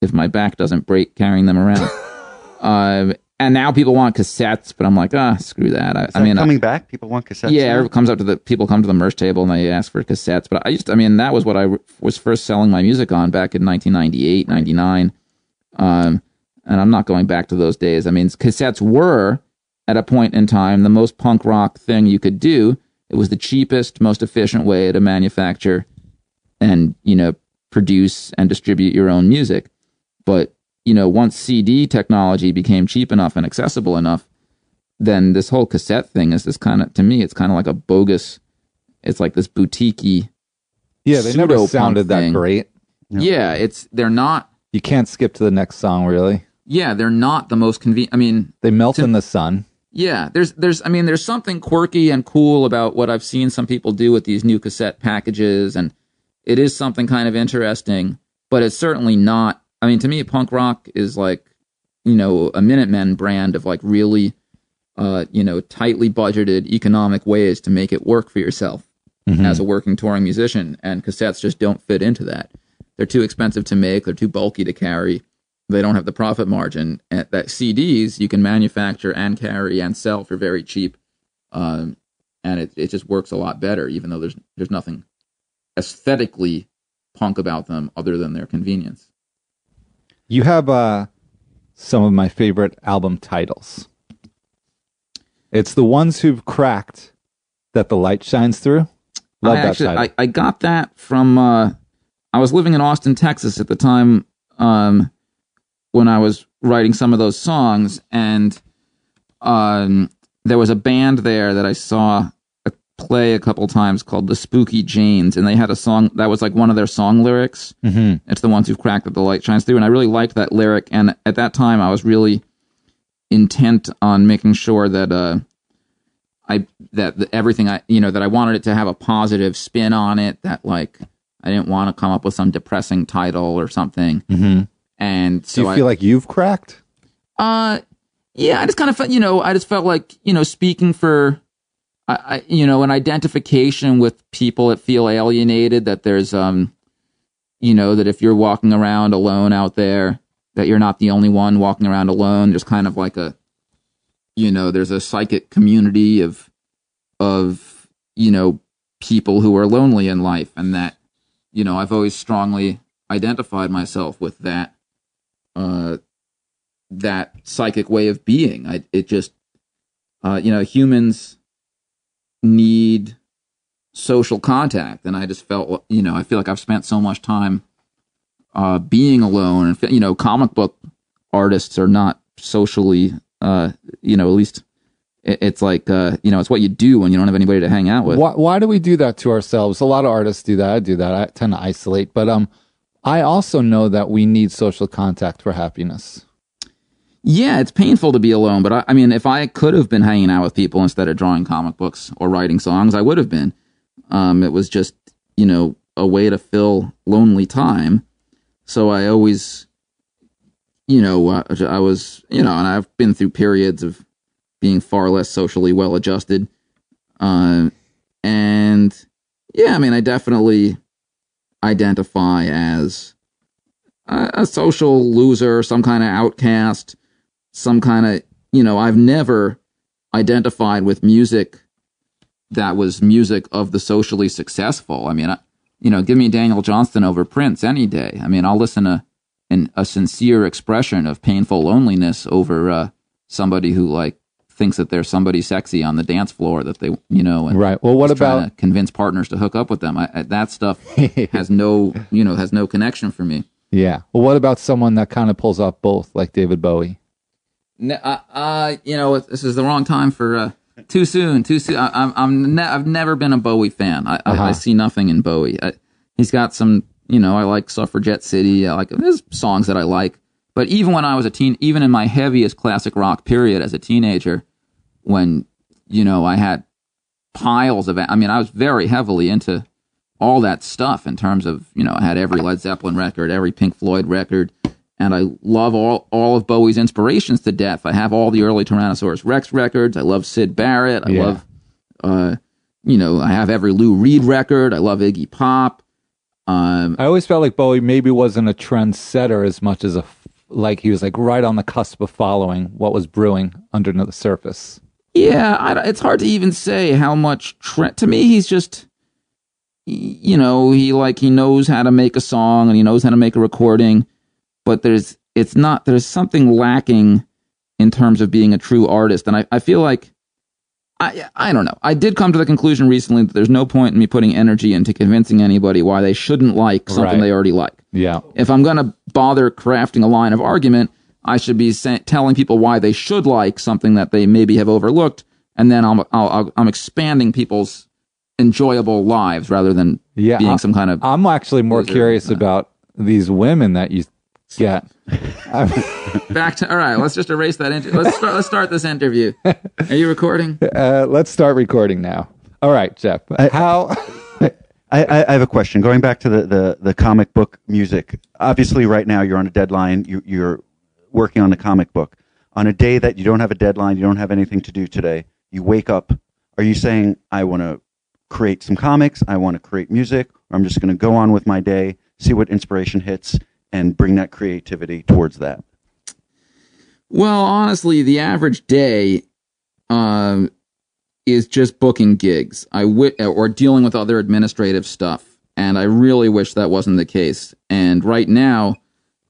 if my back doesn't break carrying them around. um, and now people want cassettes, but I'm like, ah, screw that. I, Is I mean, I- coming back? People want cassettes. yeah, now? everyone comes up to the people come to the merch table and they ask for cassettes. But I just, I mean, that was what I w- was first selling my music on back in 1998, 99. Um, and I'm not going back to those days. I mean, cassettes were at a point in time the most punk rock thing you could do. It was the cheapest, most efficient way to manufacture and you know produce and distribute your own music. But you know, once CD technology became cheap enough and accessible enough, then this whole cassette thing is this kind of to me it's kind of like a bogus it's like this boutiquey Yeah, they never sounded that thing. great. yeah it's they're not You can't skip to the next song, really. yeah they're not the most convenient i mean They melt To- in the sun. Yeah there's there's i mean there's something quirky and cool about what i've seen some people do with these new cassette packages and it is something kind of interesting but it's certainly not i mean to me punk rock is like you know a minutemen brand of like really uh you know tightly budgeted economic ways to make it work for yourself as a working touring musician and cassettes just don't fit into that. They're too expensive to make they're too bulky to carry they don't have the profit margin and that cds you can manufacture and carry and sell for very cheap um, and it, it just works a lot better even though there's there's nothing aesthetically punk about them other than their convenience You have uh, some of my favorite album titles. It's the ones who've cracked that the light shines through. Love I that actually, title. I, I got that from uh, I was living in Austin, Texas at the time um, when I was writing some of those songs, and um, there was a band there that I saw uh, play a couple times called the Spooky Janes, and they had a song that was like one of their song lyrics. mm-hmm. It's the ones who've cracked that the light shines through, and I really liked that lyric. And at that time, I was really intent on making sure that uh, I that the, everything I you know that I wanted it to have a positive spin on it. That like I didn't want to come up with some depressing title or something. Mm-hmm. And Do so you I, feel like you've cracked? uh, yeah, I just kind of felt, you know, I just felt like, you know, speaking for, I, I, you know, an identification with people that feel alienated, that there's, um, you know, that if you're walking around alone out there, that you're not the only one walking around alone. There's kind of like a, you know, there's a psychic community of, of, you know, people who are lonely in life and that, you know, I've always strongly identified myself with that, uh, that psychic way of being. I, it just, uh, you know, humans need social contact, and I just felt, you know, I feel like I've spent so much time uh, being alone, and you know, comic book artists are not socially, uh, you know, at least it's like, uh, you know, it's what you do when you don't have anybody to hang out with. Why, why do we do that to ourselves? A lot of artists do that. I do that. I tend to isolate, but um, I also know that we need social contact for happiness. Yeah, it's painful to be alone, but I, I mean, if I could have been hanging out with people instead of drawing comic books or writing songs, I would have been. Um, it was just, you know, a way to fill lonely time. So I always, you know, uh, I was, you know, and I've been through periods of being far less socially well adjusted. Uh, and yeah, I mean, I definitely identify as a, a social loser, some kind of outcast, some kind of, you know, I've never identified with music that was music of the socially successful. I mean, I, you know, give me Daniel Johnston over Prince any day. I mean, I'll listen to an, a sincere expression of painful loneliness over uh, somebody who like thinks that there's somebody sexy on the dance floor that they, you know, and Right. Well, what about to convince partners to hook up with them? I, I, that stuff has no, you know, has no connection for me. yeah? Well, what about someone that kind of pulls off both, like David Bowie? Uh, uh, you know, this is the wrong time for uh, too soon. Too soon. I, I'm, I'm ne- I've never been a Bowie fan. I, Uh-huh. I, see nothing in Bowie. I, he's got some, you know, I like Suffragette City. I like there's songs that I like. But even when I was a teen, even in my heaviest classic rock period as a teenager, when you know I had piles of, I mean, I was very heavily into all that stuff in terms of, you know, I had every Led Zeppelin record, every Pink Floyd record, and I love all, all of Bowie's inspirations to death. I have all the early Tyrannosaurus Rex records. I love Syd Barrett. I Yeah. love, uh, you know, I have every Lou Reed record. I love Iggy Pop. Um, I always felt like Bowie maybe wasn't a trendsetter as much as a like he was like right on the cusp of following what was brewing under the surface. Yeah, I, it's hard to even say how much. Tre- to me, he's just, you know, he like he knows how to make a song and he knows how to make a recording, but there's it's not there's something lacking in terms of being a true artist, and I, I feel like. I, I don't know. I did come to the conclusion recently that there's no point in me putting energy into convincing anybody why they shouldn't like something Right. they already like Yeah. if I'm going to bother crafting a line of argument, I should be sa- telling people why they should like something that they maybe have overlooked, and then I'm I'll, I'll, I'm expanding people's enjoyable lives rather than Yeah, being I- some kind of. I'm actually more Loser. curious about these women that you get. Back to all right. Let's just erase that. Inter- let's start. Let's start this interview. Are you recording? Uh, let's start recording now. All right, Jeff. How? I, I, I have a question. Going back to the, the, the comic book music. Obviously, right now you're on a deadline. You, you're working on a comic book. On a day that you don't have a deadline, you don't have anything to do today, you wake up. Are you saying, I want to create some comics, I want to create music, or I'm just going to go on with my day, see what inspiration hits, and bring that creativity towards that? Well, honestly, the average day um, is just booking gigs. I or dealing with other administrative stuff, and I really wish that wasn't the case. And right now,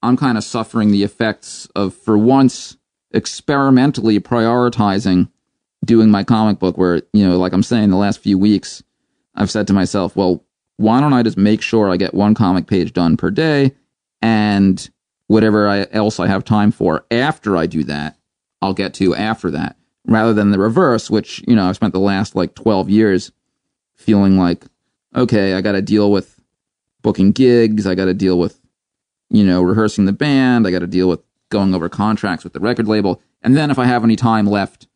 I'm kind of suffering the effects of, for once, experimentally prioritizing doing my comic book. Where you know, like I'm saying, the last few weeks, I've said to myself, well, why don't I just make sure I get one comic page done per day, and whatever I, else I have time for after I do that, I'll get to after that, rather than the reverse, which, you know, I've spent the last like 12 years feeling like, okay, I got to deal with booking gigs, I got to deal with, you know, rehearsing the band, I got to deal with going over contracts with the record label, and then if I have any time left,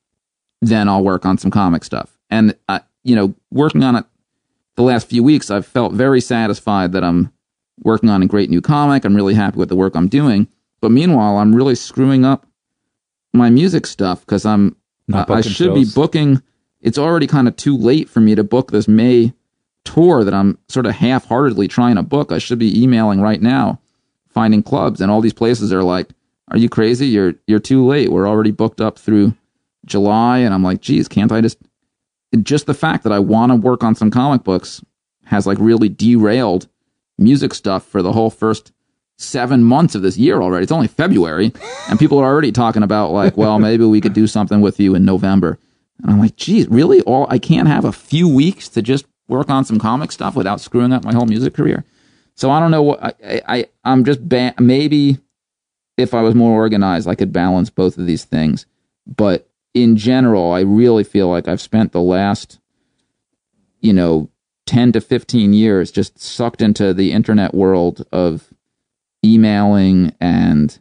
then I'll work on some comic stuff. And, I, you know, working on it the last few weeks, I've felt very satisfied that I'm working on a great new comic. I'm really happy with the work I'm doing. But meanwhile, I'm really screwing up my music stuff because I'm I should shows. be booking. It's already kind of too late for me to book this May tour that I'm sort of half-heartedly trying to book. I should be emailing right now, finding clubs, and all these places are like, "Are you crazy? You're you're too late. We're already booked up through July." And I'm like, "Geez, can't I just?" Just the fact that I want to work on some comic books has like really derailed music stuff for the whole first seven months of this year already. It's only February, and people are already talking about like, well, maybe we could do something with you in November. And I'm like, geez, really? All I can't have a few weeks to just work on some comic stuff without screwing up my whole music career. So I don't know what I, I I'm just ba- maybe if I was more organized, I could balance both of these things. But in general, I really feel like I've spent the last, you know, 10 to 15 years just sucked into the internet world of emailing and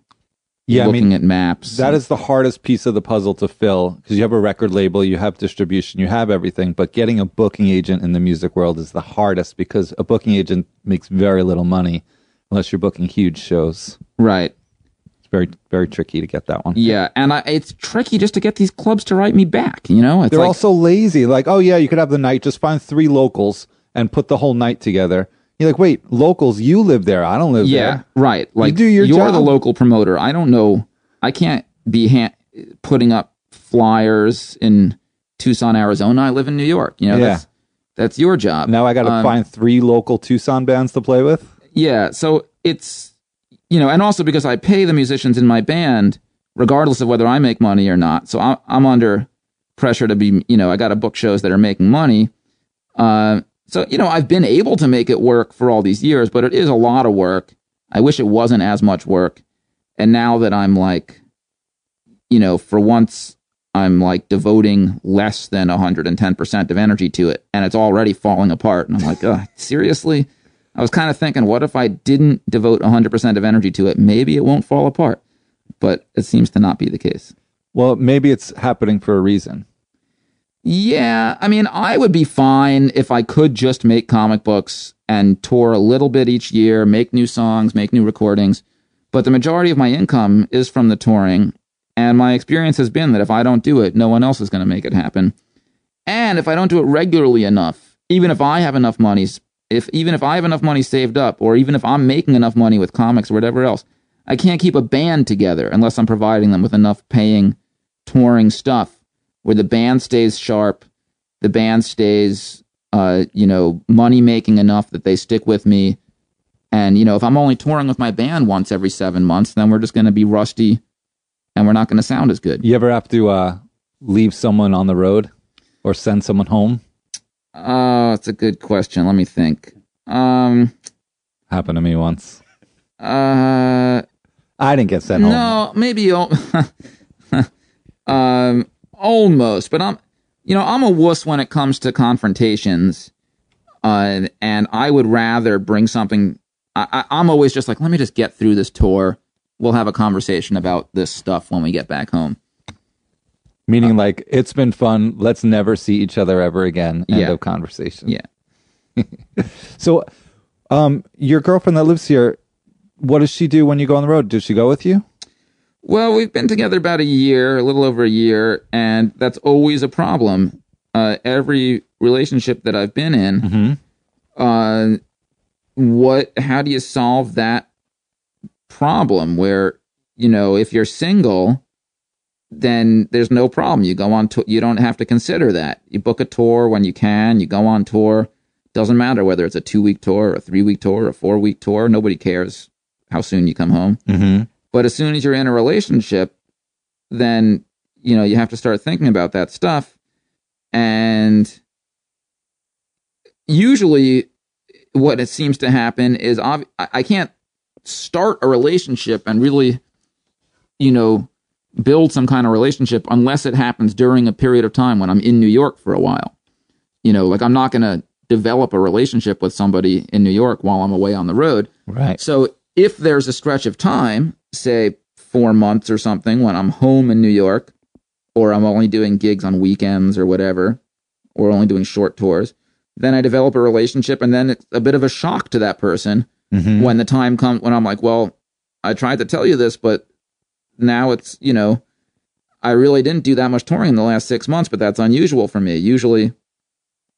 Yeah, I looking mean, at maps. That is the hardest piece of the puzzle to fill because you have a record label, you have distribution, you have everything, but getting a booking agent in the music world is the hardest because a booking agent makes very little money unless you're booking huge shows. right. It's very, very tricky to get that one. Yeah, and I, it's tricky just to get these clubs to write me back. You know, it's They're like, also lazy. Like, oh yeah, you could have the night, just find three locals and put the whole night together. You're like, wait, locals, you live there. I don't live yeah, there. right. Like do your you're job. the local promoter. I don't know. I can't be ha- putting up flyers in Tucson, Arizona. I live in New York. You know, Yeah. that's that's your job. Now I got to Um, find three local Tucson bands to play with. Yeah, so it's you know, and also because I pay the musicians in my band regardless of whether I make money or not. So I'm, I'm under pressure to be, you know, I got to book shows that are making money. Uh, so you know, I've been able to make it work for all these years, but it is a lot of work. I wish it wasn't as much work. And now that I'm like, you know, for once I'm like devoting less than 110% of energy to it, and it's already falling apart. And I'm like, Ugh, seriously? I was kind of thinking, what if I didn't devote 100% of energy to it? Maybe it won't fall apart. But it seems to not be the case. Well, maybe it's happening for a reason. Yeah, I mean, I would be fine if I could just make comic books and tour a little bit each year, make new songs, make new recordings. But the majority of my income is from the touring. And my experience has been that if I don't do it, no one else is going to make it happen. And if I don't do it regularly enough, even if I have enough money, if even if I have enough money saved up, or even if I'm making enough money with comics or whatever else, I can't keep a band together unless I'm providing them with enough paying touring stuff where the band stays sharp, the band stays, uh, you know, money making enough that they stick with me. And, you know, if I'm only touring with my band once every seven months, then we're just going to be rusty and we're not going to sound as good. You ever have to uh, leave someone on the road or send someone home? Oh, it's a good question. Let me think. Um, Happened to me once. uh, I didn't get sent home. No, maybe. um, almost, but I'm, you know, I'm a wuss when it comes to confrontations, uh, and I would rather bring something. I, I, I'm always just like, let me just get through this tour. We'll have a conversation about this stuff when we get back home. Meaning, like, it's been fun. Let's never see each other ever again. End Yeah. of conversation. Yeah. So, um, your girlfriend that lives here, what does she do when you go on the road? Does she go with you? Well, we've been together about a year, a little over a year, and that's always a problem. Uh, every relationship that I've been in, uh, what? How do you solve that problem? Where you know, if you're single, then there's no problem. You go on tour. You don't have to consider that. You book a tour when you can. You go on tour. Doesn't matter whether it's a two week tour, a three week tour, a four week tour. Nobody cares how soon you come home. Mm-hmm. But as soon as you're in a relationship, then you know you have to start thinking about that stuff. And usually, what it seems to happen is ob- I I can't start a relationship and really, you know, build some kind of relationship unless it happens during a period of time when I'm in New York for a while. You know, like I'm not going to develop a relationship with somebody in New York while I'm away on the road. Right. So if there's a stretch of time, say four months or something, when I'm home in New York, or I'm only doing gigs on weekends or whatever, or only doing short tours, then I develop a relationship, and then it's a bit of a shock to that person Mm-hmm. when the time comes when I'm like, well, I tried to tell you this, but now it's you know, I really didn't do that much touring in the last six months, but that's unusual for me. Usually,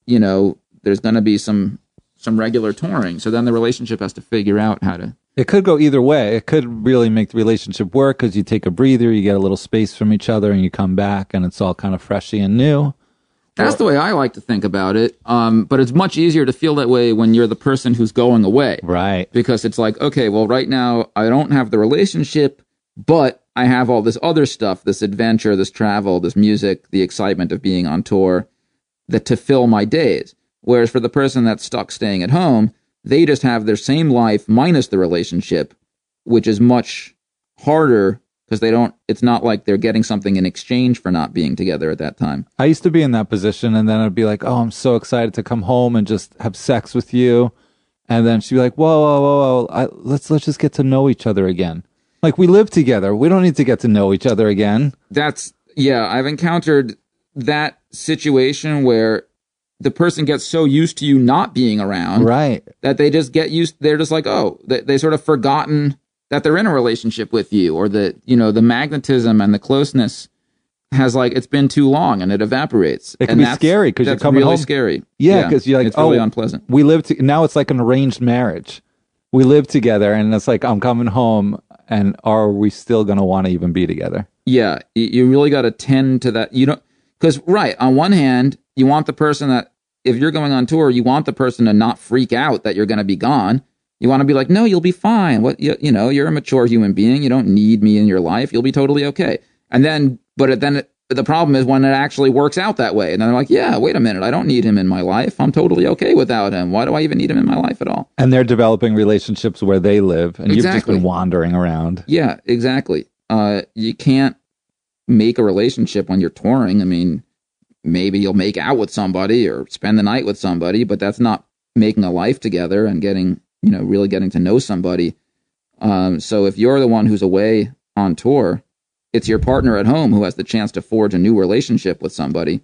you know, there's going to be some some regular touring, so then the relationship has to figure out how to It could go either way. It could really make the relationship work because you take a breather, you get a little space from each other, and you come back, and it's all kind of freshy and new. That's the way I like to think about it. Um, but it's much easier to feel that way when you're the person who's going away. Right. Because it's like, okay, well, right now I don't have the relationship, but I have all this other stuff, this adventure, this travel, this music, the excitement of being on tour that to fill my days. Whereas for the person that's stuck staying at home, they just have their same life minus the relationship, which is much harder because they don't. It's not like they're getting something in exchange for not being together at that time. I used to be in that position, and then I'd be like, "Oh, I'm so excited to come home and just have sex with you," and then she'd be like, "Whoa, whoa, whoa, whoa! I, let's let's just get to know each other again. Like we live together. We don't need to get to know each other again." That's yeah. I've encountered that situation where the person gets so used to you not being around Right. that they just get used they're just like oh they, they sort of forgotten that they're in a relationship with you or that you know the magnetism and the closeness has like it's been too long and it evaporates It can and be scary 'cause you're coming really home- scary Yeah, because you're like, it's really oh, unpleasant We live to, now. It's like an arranged marriage. We live together, and it's like I'm coming home, and are we still gonna want to even be together? yeah you, really got to tend to that you don't because right on one hand you want the person that if you're going on tour you want the person to not freak out that you're going to be gone. You want to be like no you'll be fine. What you, you know you're a mature human being. You don't need me in your life. You'll be totally okay. And then but it, then it, the problem is when it actually works out that way. And then they're like yeah wait a minute. I don't need him in my life. I'm totally okay without him. Why do i even need him in my life at all? And they're developing relationships where they live, and you've just been wandering around. Yeah, exactly. Uh, you can't make a relationship when you're touring. I mean, maybe you'll make out with somebody or spend the night with somebody, but that's not making a life together and getting, you know, really getting to know somebody. Um, so if you're the one who's away on tour, it's your partner at home who has the chance to forge a new relationship with somebody,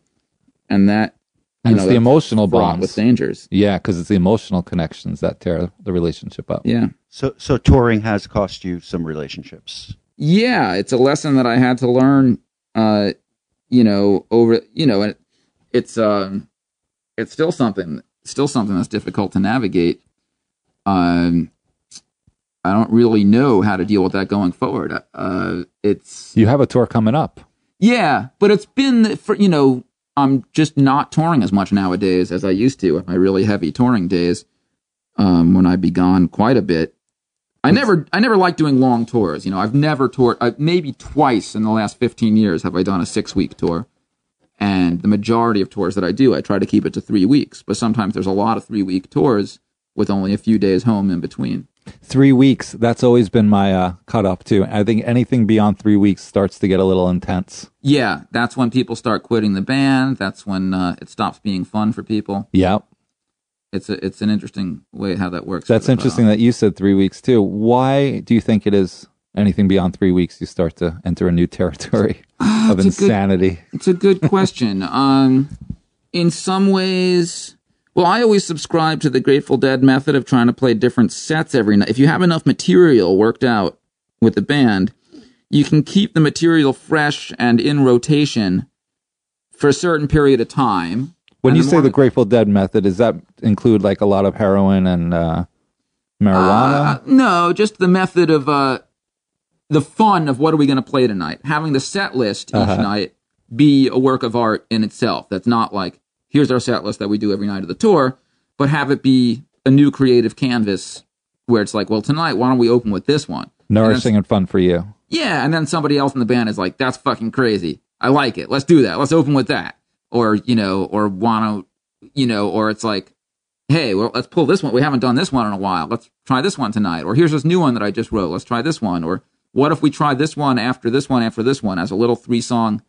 and that you And know it's the emotional fraught bonds. with dangers. Yeah, because it's the emotional connections that tear the relationship up. Yeah. So, so touring has cost you some relationships. yeah, it's a lesson that I had to learn. Uh, you know, over you know, and it, it's um, it's still something, still something that's difficult to navigate. Um, I don't really know how to deal with that going forward. Uh, it's You have a tour coming up. yeah, but it's been for you know, I'm just not touring as much nowadays as I used to my really heavy touring days. Um, when I'd be gone quite a bit. I never, I never liked doing long tours. You know, I've never toured. Uh, maybe twice in the last 15 years have I done a six week tour, and the majority of tours that I do, I try to keep it to three weeks. But sometimes there's a lot of three week tours with only a few days home in between. Three weeks. That's always been my uh, cut up too. I think anything beyond three weeks starts to get a little intense. Yeah, that's when people start quitting the band. That's when uh, it stops being fun for people. Yep. It's a, it's an interesting way how that works. That's interesting that you said three weeks too. Why do you think it is anything beyond three weeks you start to enter a new territory of It's a good- insanity? It's a good question. um, in some ways, well, I always subscribe to the Grateful Dead method of trying to play different sets every night. If you have enough material worked out with the band, you can keep the material fresh and in rotation for a certain period of time. When And you the say the Grateful Dead method, does that include like a lot of heroin and uh, marijuana? Uh, no, just the method of uh, the fun of what are we going to play tonight. Having the set list each Uh-huh. night be a work of art in itself. That's not like here's our set list that we do every night of the tour, but have it be a new creative canvas where it's like, well, tonight why don't we open with this one? And Nourishing and fun for you. yeah, and then somebody else in the band is like, "That's fucking crazy. I like it. Let's do that. Let's open with that." Or you know, or want to, you know, or it's like, "Hey, well, let's pull this one. We haven't done this one in a while. Let's try this one tonight." Or here's this new one that I just wrote. Let's try this one. Or what if we try this one after this one after this one as a little three song,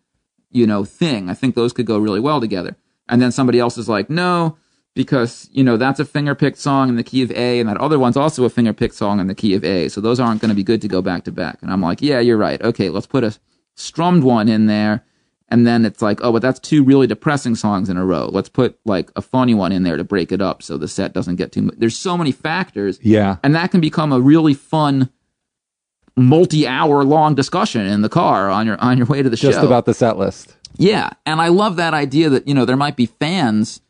you know, thing? I think those could go really well together. And then somebody else is like, "No." Because you know that's a finger picked song in the key of A, and that other one's also a finger picked song in the key of A. So those aren't going to be good to go back to back. And I'm like, yeah, you're right. Okay, let's put a strummed one in there, and then it's like, oh, but that's two really depressing songs in a row. Let's put like a funny one in there to break it up, so the set doesn't get too. much. There's so many factors, Yeah. and that can become a really fun, multi-hour long discussion in the car on your on your way to the Just show. Just about the set list. Yeah, and I love that idea that you know there might be fans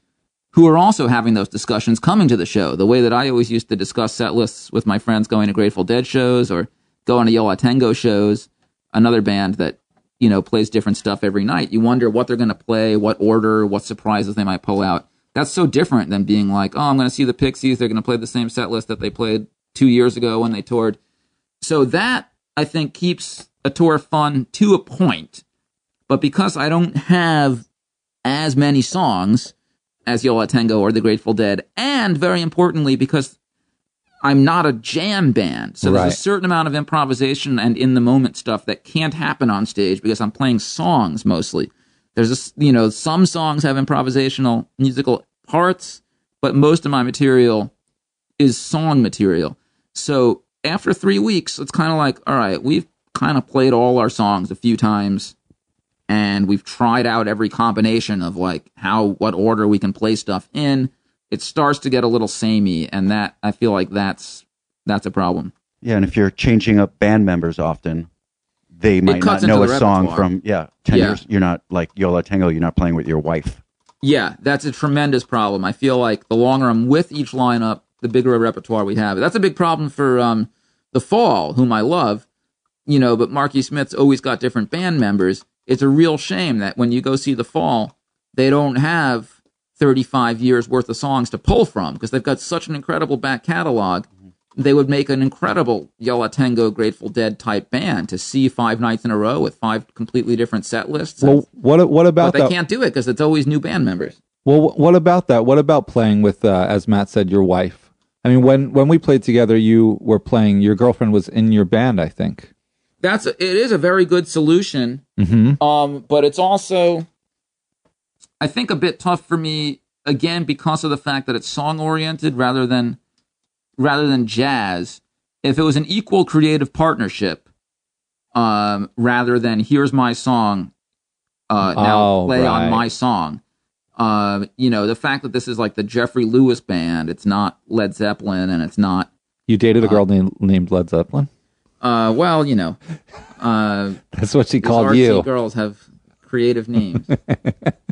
who are also having those discussions coming to the show. The way that I always used to discuss set lists with my friends going to Grateful Dead shows or going to Yo La Tengo shows, another band that you know plays different stuff every night. You wonder what they're going to play, what order, what surprises they might pull out. That's so different than being like, oh, I'm going to see the Pixies. They're going to play the same set list that they played two years ago when they toured. So that I think keeps a tour fun to a point. But because I don't have as many songs as Yo La Tengo or the Grateful Dead, and very importantly, because I'm not a jam band. So there's Right. a certain amount of improvisation and in the moment stuff that can't happen on stage because I'm playing songs mostly. There's a, you know, some songs have improvisational musical parts, but most of my material is song material. So after three weeks, it's kind of like, all right, we've kind of played all our songs a few times and we've tried out every combination of like how, what order we can play stuff in. It starts to get a little samey and that, I feel like that's, that's a problem. Yeah, and if you're changing up band members often, they might not know a song from yeah ten Yeah. years. You're not like Yo La Tengo. You're not playing with your wife. Yeah, that's a tremendous problem. I feel like the longer I'm with each lineup, the bigger a repertoire we have. That's a big problem for um, the Fall, whom I love, you know. But Marky Smith's always got different band members. It's a real shame that when you go see the Fall, they don't have 35 years worth of songs to pull from because they've got such an incredible back catalog. They would make an incredible Yo La Tengo Grateful Dead type band to see five nights in a row with five completely different set lists. Well, what what but about they that? can't do it because it's always new band members. Well, what about that? What about playing with, uh, as Matt said, your wife? I mean, when when we played together, you were playing. Your girlfriend was in your band, I think. that's a, it is a very good solution Mm-hmm. um but it's also i think a bit tough for me again because of the fact that it's song oriented rather than rather than jazz if it was an equal creative partnership um rather than here's my song uh now Oh, play right. on my song um you know the fact that this is like the jeffrey lewis band it's not led zeppelin and it's not You dated a girl named, named Led Zeppelin. uh well you know uh That's what she called you. girls have creative names.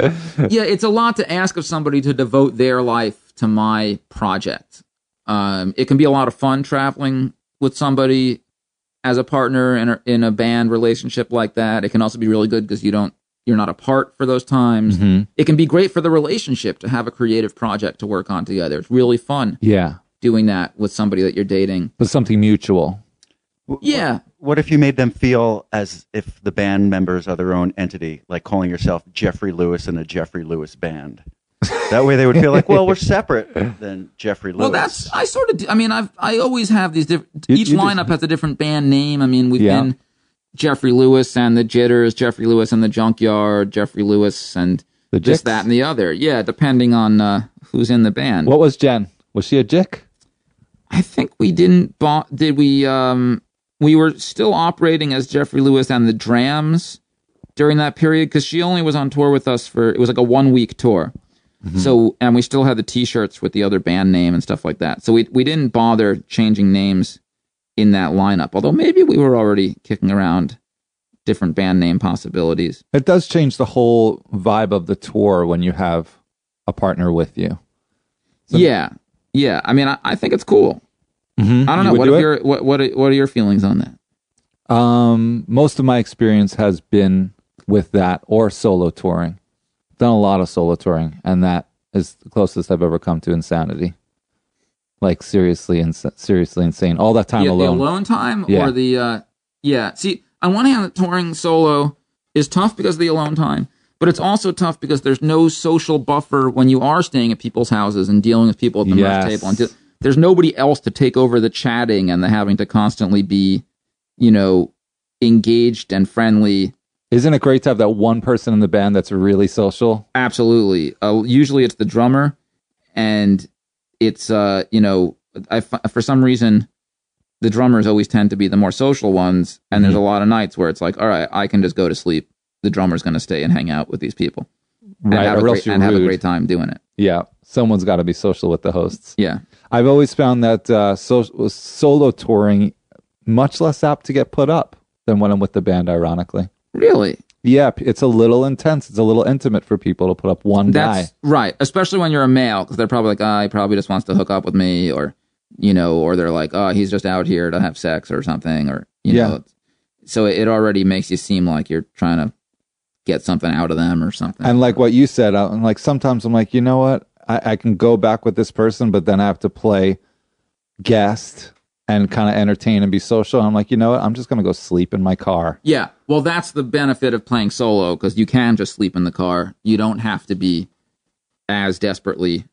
yeah, it's a lot to ask of somebody to devote their life to my project. Um, it can be a lot of fun traveling with somebody as a partner in a, in a band relationship like that. It can also be really good because you don't you're not apart for those times. Mhm. It can be great for the relationship to have a creative project to work on together. It's really fun Yeah, doing that with somebody that you're dating. but something mutual. Yeah, What if you made them feel as if the band members are their own entity, like calling yourself Jeffrey Lewis and a Jeffrey Lewis band? That way they would feel like, well, we're separate than Jeffrey Lewis. Well, that's I sort of. I mean, I've I always have these different. You- Each you just- lineup has a different band name. I mean, we've Yeah. been Jeffrey Lewis and the Jitters, Jeffrey Lewis and the Junkyard, Jeffrey Lewis and The this, Jicks? that, and the other. Yeah, depending on uh, who's in the band. What was Jen? Was she a jick? I think we didn't. Bo- did we? Um, we were still operating as Jeffrey Lewis and the Jrams during that period because she only was on tour with us for it was like a one week tour. Mm-hmm. So and we still had the T-shirts with the other band name and stuff like that. So we we didn't bother changing names in that lineup. Although maybe we were already kicking around different band name possibilities. It does change the whole vibe of the tour when you have a partner with you. yeah, yeah. I mean, I, I think it's cool. Mm-hmm. I don't know. What are your what what are, what are your feelings on that? Um, most of my experience has been with that or solo touring. Done a lot of solo touring, and that is the closest I've ever come to insanity. Like seriously, ins- seriously insane. All that time yeah, alone. The alone time Yeah. or the uh yeah. See, on one hand, touring solo is tough because of the alone time, but it's also tough because there's no social buffer when you are staying at people's houses and dealing with people at the Yes. merch table. And di- there's nobody else to take over the chatting and the having to constantly be, you know, engaged and friendly. Isn't it great to have that one person in the band that's really social? Absolutely. Uh, usually it's the drummer, and it's uh, you know, I for some reason the drummers always tend to be the more social ones, and there's a lot of nights where it's like, all right, I can just go to sleep. The drummer's going to stay and hang out with these people, and, Right, have, a great, and have a great time doing it. Yeah, someone's got to be social with the hosts. Yeah, I've always found that uh, so, solo touring much less apt to get put up than when I'm with the band. Ironically, really. yeah, it's a little intense. It's a little intimate for people to put up one That's guy. right, especially when you're a male, because they're probably like, ah, he probably just wants to hook up with me, or you know, or they're like, oh, he's just out here to have sex or something, or you Yeah. know. So it already makes you seem like you're trying to get something out of them or something. And like what you said, I'm like sometimes I'm like, you know what, I, I can go back with this person, but then I have to play guest and kind of entertain and be social. I'm like, you know what, I'm just gonna go sleep in my car. yeah, well, that's the benefit of playing solo because you can just sleep in the car. You don't have to be as desperately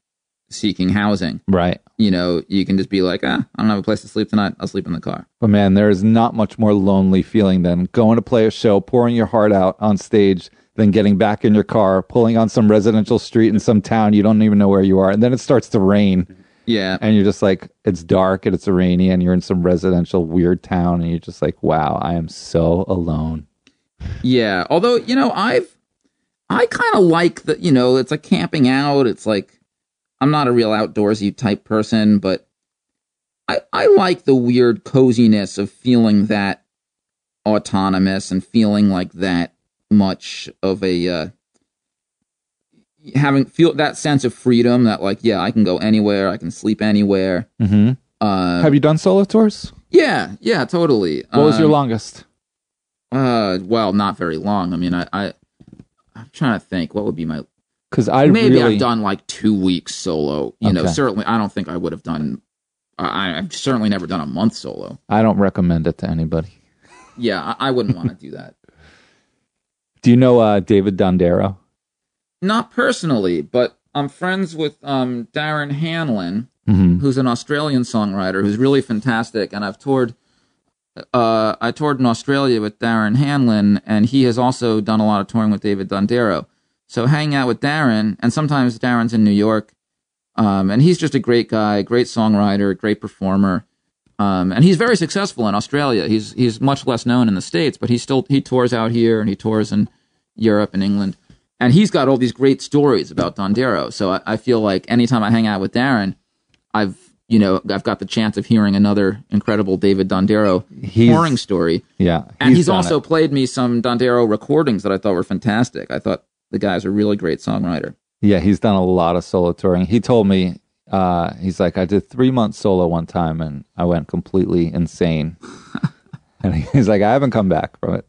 seeking housing. Right. You know, you can just be like, ah, I don't have a place to sleep tonight. I'll sleep in the car. But man, there is not much more lonely feeling than going to play a show, pouring your heart out on stage, then getting back in your car, pulling on some residential street in some town you don't even know where you are, and then it starts to rain, Yeah. and you're just like, it's dark and it's rainy, and you're in some residential weird town, and you're just like, wow, I am so alone. Yeah, although you know, I've I kind of like that, you know, it's like camping out. It's like I'm not a real outdoorsy type person, but I I like the weird coziness of feeling that autonomous and feeling like that much of a uh having feel that sense of freedom that like yeah i can go anywhere i can sleep anywhere Mm-hmm. uh Have you done solo tours? yeah yeah totally What was your Um, longest? uh, well, not very long. I mean, I, I, I'm trying to think what would be my. Because I Maybe really, I've done like two weeks solo. You know, certainly, I don't think I would have done. I, I've certainly never done a month solo. I don't recommend it to anybody. Yeah, I, I wouldn't want to do that. Do you know uh, David Dondero? Not personally, but I'm friends with um, Darren Hanlon, Mm-hmm. who's an Australian songwriter who's really fantastic, and I've toured. Uh, I toured in Australia with Darren Hanlon, and he has also done a lot of touring with David Dondero. So hang out with Darren, and sometimes Darren's in New York, um, and he's just a great guy, great songwriter, great performer, um, and he's very successful in Australia. He's he's much less known in the states, but he still he tours out here and he tours in Europe and England, and he's got all these great stories about Dondero. So I, I feel like anytime I hang out with Darren, I've you know I've got the chance of hearing another incredible David Dondero He's- touring story, Yeah, and he's, also it. played me some Dondero recordings that I thought were fantastic. I thought the guy's a really great songwriter. Yeah, he's done a lot of solo touring. He told me, uh, he's like, I did three months solo one time and I went completely insane. and he's like, I haven't come back from it.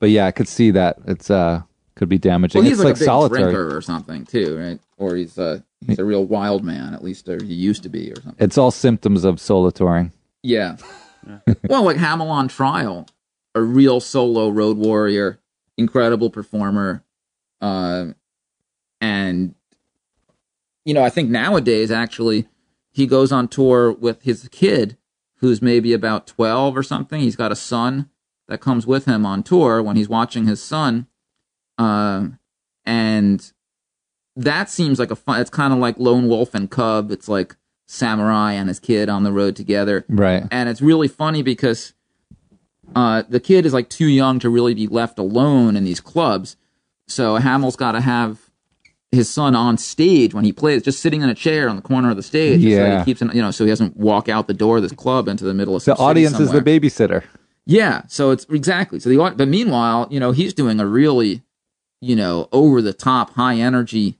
But yeah, I could see that it's uh could be damaging. Well, he's it's like, like, a big solitary. drinker or something too, right? Or he's uh, he's a real wild man, at least, or he used to be, or something. It's all symptoms of solo touring. Yeah. well, like Hamell on Trial, a real solo road warrior, incredible performer, uh, and you know, I think nowadays actually he goes on tour with his kid, who's maybe about twelve or something. He's got a son that comes with him on tour when he's watching his son, um, and that seems like a fun. It's kind of like Lone Wolf and Cub. It's like Samurai and his kid on the road together Right. and it's really funny because uh, the kid is like too young to really be left alone in these clubs. So Hamell's got to have his son on stage when he plays, just sitting in a chair on the corner of the stage. So Yeah. he keeps, an- you know, so he doesn't walk out the door of this club into the middle of The audience is the babysitter. Yeah, so it's exactly so the but meanwhile, you know, he's doing a really, you know, over the top, high energy,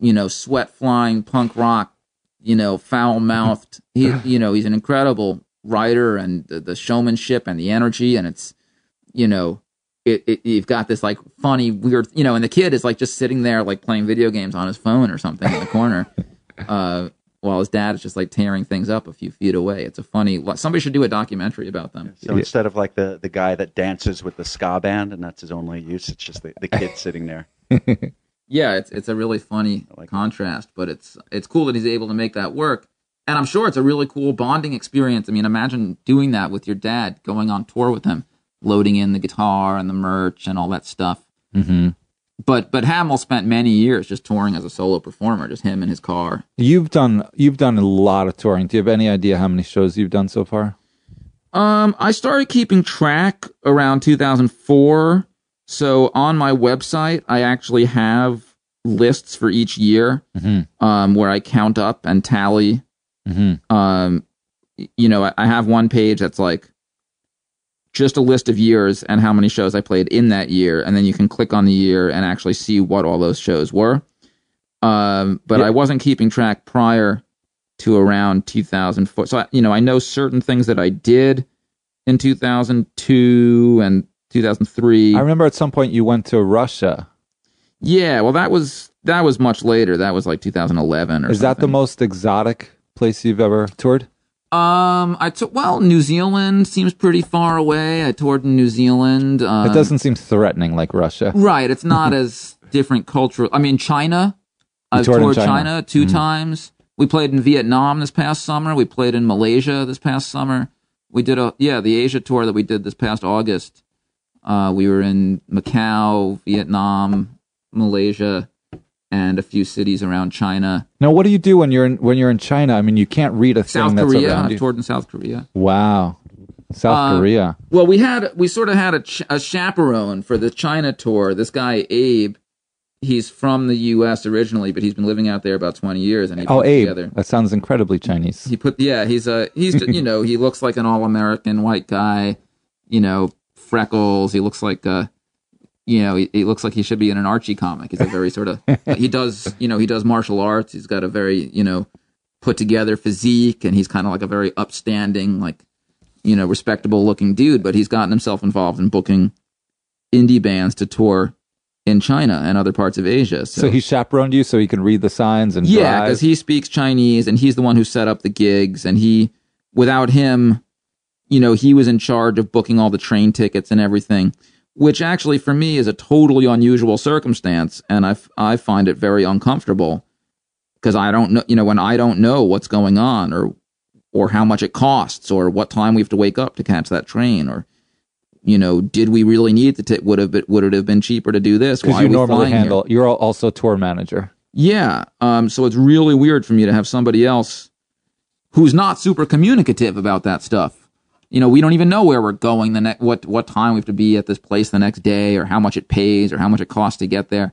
you know, sweat flying punk rock, you know, foul mouthed. He, you know, he's an incredible writer and the, the showmanship and the energy, and it's, you know, it, it you've got this like funny weird, you know, and the kid is like just sitting there like playing video games on his phone or something in the corner. Uh, while his dad is just like tearing things up a few feet away. It's a funny. Somebody should do a documentary about them. So instead of like the, the guy that dances with the ska band and that's his only use, it's just the, the kid sitting there. yeah, it's it's a really funny like it. contrast, but it's it's cool that he's able to make that work. And I'm sure it's a really cool bonding experience. I mean, imagine doing that with your dad, going on tour with him, loading in the guitar and the merch and all that stuff. hmm But but Hamell spent many years just touring as a solo performer, just him and his car. You've done you've done a lot of touring. Do you have any idea how many shows you've done so far? Um, I started keeping track around 2004. So on my website, I actually have lists for each year, Mhm. um, where I count up and tally hmm um you know I- i have one page that's like just a list of years and how many shows i played in that year and then you can click on the year and actually see what all those shows were um but Yeah. i wasn't keeping track prior to around 2004 so I, you know i know certain things that i did in 2002 and 2003 I remember at some point you went to Russia. yeah well that was that was much later that was like 2011 or Is that the most exotic place you've ever toured? Um, I took well, New Zealand seems pretty far away. I toured in New Zealand. Um, it doesn't seem threatening like Russia. right. It's not as different cultural. I mean, China. I've toured toured, in China, China. 2 Mhm. times. we played in Vietnam this past summer. We played in Malaysia this past summer. We did a yeah the Asia tour that we did this past August. Uh, we were in Macau, Vietnam, Malaysia, and a few cities around China. Now, what do you do when you're in when you're in China? I mean, you can't read a thing South that's Korea. around I've you. toured in South Korea. Wow, South Uh, Korea. Well, we had we sort of had a, ch- a chaperone for the China tour. This guy Abe, he's from the U.S. originally, but he's been living out there about twenty years, and he Oh, Abe, together. that sounds incredibly Chinese. He put yeah, he's a he's you know he looks like an all American white guy, you know freckles. He looks like uh you know he, he looks like he should be in an Archie comic. He's a very sort of he does you know he does martial arts. He's got a very you know put together physique, and he's kind of like a very upstanding like you know respectable looking dude. But he's gotten himself involved in booking indie bands to tour in China and other parts of Asia. So he chaperoned you so he can read the signs and yeah, because he speaks Chinese and he's the one who set up the gigs. And he, without him, you know, he was in charge of booking all the train tickets and everything, which actually for me is a totally unusual circumstance. And I, f- I find it very uncomfortable because I don't know, you know, when I don't know what's going on or, or how much it costs or what time we have to wake up to catch that train or, you know, did we really need to? T- would have been, would it have been cheaper to do this? because you normally flying here? handle. You're also tour manager. Yeah. Um, so it's really weird for me to have somebody else who's not super communicative about that stuff. You know, we don't even know where we're going the next, what, what time we have to be at this place the next day or how much it pays or how much it costs to get there.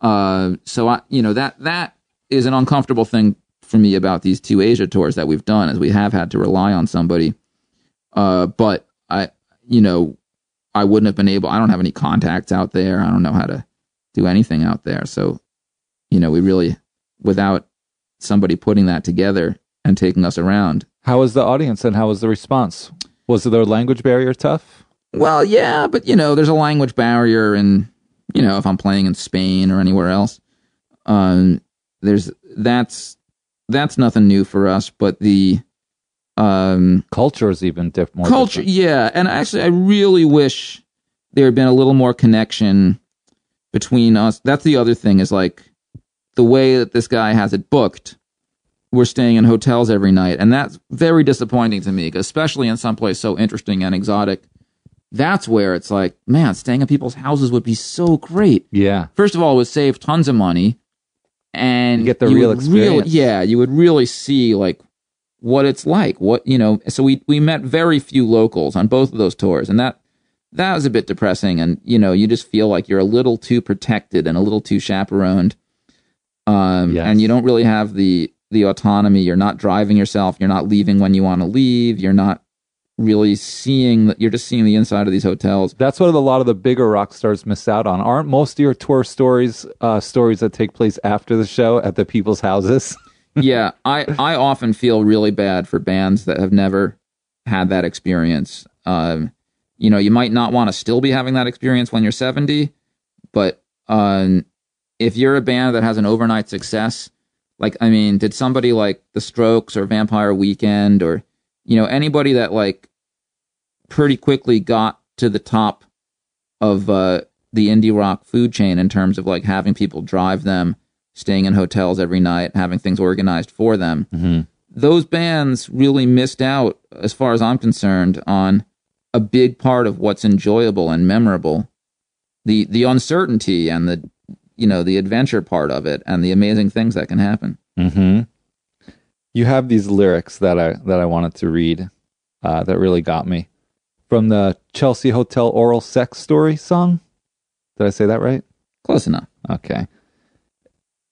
Uh, so I, you know, that, that is an uncomfortable thing for me about these two Asia tours that we've done is we have had to rely on somebody. Uh, but I, you know, I wouldn't have been able, I don't have any contacts out there. I don't know how to do anything out there. So, you know, we really, without somebody putting that together and taking us around. How was the audience and how was the response? Was the language barrier tough? Well, yeah, but you know, there's a language barrier, and you know, if I'm playing in Spain or anywhere else, um, there's that's that's nothing new for us. But the um, Culture is even diff- more culture, different. yeah, and actually, I really wish there had been a little more connection between us. That's the other thing is like the way that this guy has it booked. We're staying in hotels every night, and that's very disappointing to me, especially in some place so interesting and exotic. That's where it's like, man, staying in people's houses would be so great. Yeah. First of all, it would save tons of money, and You get the real experience. Really, yeah, you would really see like what it's like. What you know. So we we met very few locals on both of those tours, and that that was a bit depressing. And you know, you just feel like you're a little too protected and a little too chaperoned, um, Yes. and you don't really have the the autonomy. You're not driving yourself. You're not leaving when you want to leave. You're not really seeing. the- You're just seeing the inside of these hotels. That's what a lot of the bigger rock stars miss out on. Aren't most of your tour stories uh, stories that take place after the show at the people's houses? yeah, I I often feel really bad for bands that have never had that experience. Um, you know, you might not want to still be having that experience when you're 70, but um, if you're a band that has an overnight success, like I mean, did somebody like The Strokes or Vampire Weekend or you know anybody that like pretty quickly got to the top of uh, the indie rock food chain in terms of like having people drive them, staying in hotels every night, having things organized for them. Mm-hmm. Those bands really missed out, as far as I'm concerned, on a big part of what's enjoyable and memorable. The the uncertainty and the you know the adventure part of it and the amazing things that can happen. Mm-hmm. You have these lyrics that I that I wanted to read uh, that really got me from the Chelsea Hotel oral sex story song. Did I say that right? Close enough. Okay.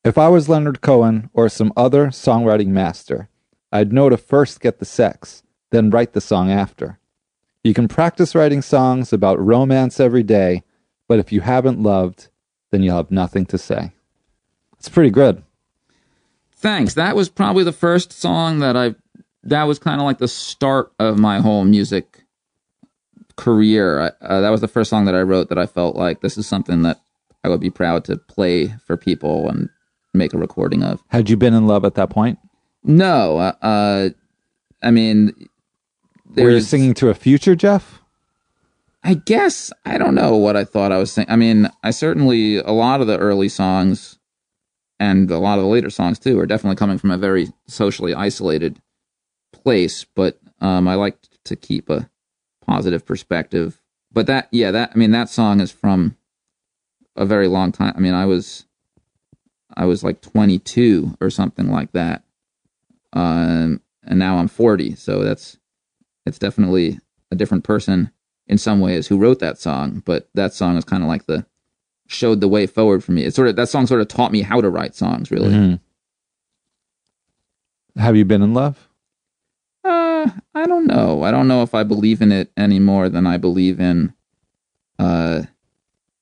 If I was Leonard Cohen or some other songwriting master, I'd know to first get the sex, then write the song after. You can practice writing songs about romance every day, but if you haven't loved, then you'll have nothing to say. It's pretty good. Thanks. That was probably the first song that I. That was kind of like the start of my whole music career. I, uh, that was the first song that I wrote that I felt like this is something that I would be proud to play for people and make a recording of. Had you been in love at that point? No, uh, uh I mean, Were you singing to a future Jeff? I guess I don't know what I thought I was saying. I mean, I certainly a lot of the early songs and a lot of the later songs too are definitely coming from a very socially isolated place. But um, I like to keep a positive perspective. But that, yeah, that I mean, that song is from a very long time. I mean, I was I was like 22 or something like that, um, and now I'm 40. So that's it's definitely a different person in some ways who wrote that song. But that song is kind of like the showed the way forward for me. It sort of that song sort of taught me how to write songs. Really. Mhm. Have you been in love? Uh, I don't know. I don't know if I believe in it any more than I believe in uh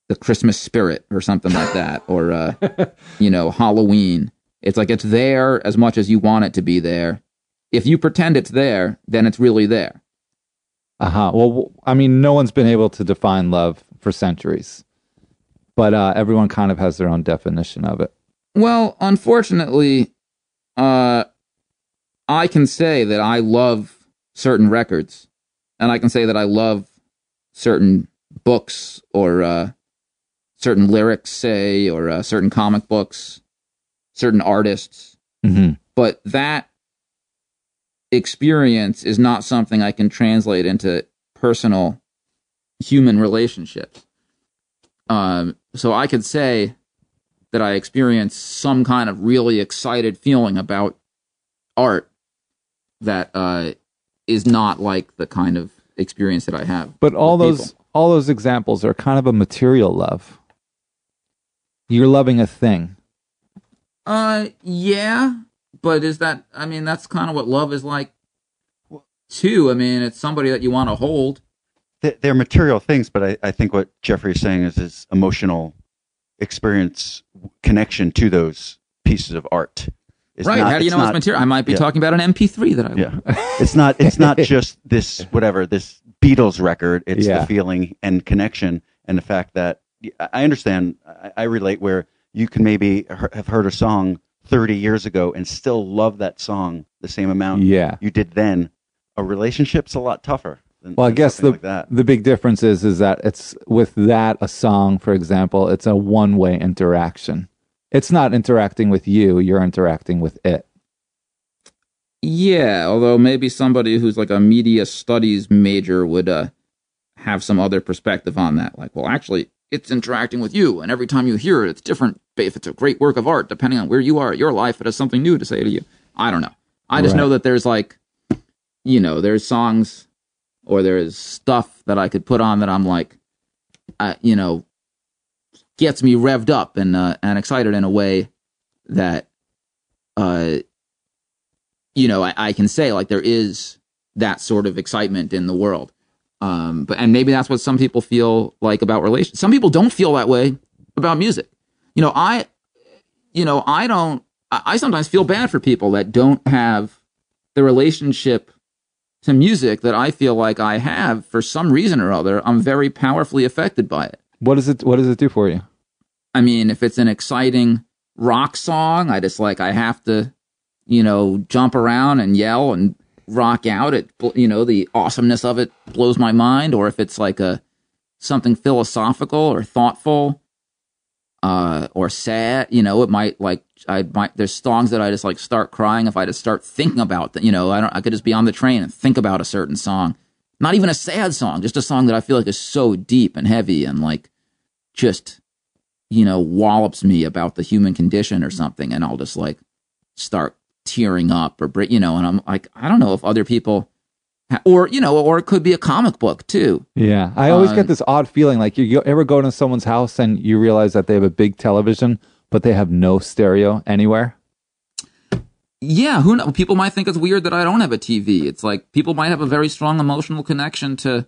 the Christmas spirit or something like that or uh you know, Halloween. It's like it's there as much as you want it to be there. If you pretend it's there, then it's really there. Uh huh. Well, I mean, no one's been able to define love for centuries, but uh, everyone kind of has their own definition of it. Well, unfortunately, uh, I can say that I love certain records, and I can say that I love certain books or uh, certain lyrics, say, or uh, certain comic books, certain artists. Mm-hmm. But that experience is not something I can translate into personal human relationships. Um, so I could say that I experience some kind of really excited feeling about art that uh, is not like the kind of experience that I have. But all those people. all those examples are kind of a material love. You're loving a thing. Uh, yeah, but is that? I mean, that's kind of what love is like, too. I mean, it's somebody that you want to hold. They're material things, but I, I think what Jeffrey is saying is his emotional experience connection to those pieces of art. It's right? not- How do you know not- it's material? I might be yeah. talking about an MP3 that I. Yeah, it's not. It's not just this whatever this Beatles record. It's Yeah. the feeling and connection, and the fact that I I understand. I, I relate where you can maybe have heard a song 30 years ago and still love that song the same amount Yeah. you did then. A relationship's a lot tougher. Than, Well, I guess the like that. the big difference is is that it's with that a song, for example, it's a one way interaction. It's not interacting with you; you're interacting with it. Yeah, although maybe somebody who's like a media studies major would uh, have some other perspective on that. Like, well, actually, it's interacting with you, and every time you hear it, it's different. If it's a great work of art, depending on where you are at your life, it has something new to say to you. I don't know. I just Right. know that there's like, you know, there's songs or there's stuff that I could put on that I'm like, uh, you know, gets me revved up and uh, and excited in a way that uh you know, I, I can say like there is that sort of excitement in the world. Um, but and maybe that's what some people feel like about relations. Some people don't feel that way about music. You know, I, you know, I don't. I, I sometimes feel bad for people that don't have the relationship to music that I feel like I have for some reason or other. I'm very powerfully affected by it. What does it What does it do for you? I mean, if it's an exciting rock song, I just like I have to, you know, jump around and yell and rock out. It, you know, the awesomeness of it blows my mind. Or if it's like a something philosophical or thoughtful, uh, or sad, you know, it might like I might. There's songs that I just like start crying if I just start thinking about that. You know, I don't. I could just be on the train and think about a certain song. Not even a sad song, just a song that I feel like is so deep and heavy and like just you know, wallops me about the human condition or something, and I'll just like start tearing up or you know, and I'm like, I don't know if other people, ha- or you know, or it could be a comic book too. Yeah, I always Uh, get this odd feeling like you, you ever go to someone's house and you realize that they have a big television, but they have no stereo anywhere. Yeah, who know? People might think it's weird that I don't have a TV. It's like people might have a very strong emotional connection to,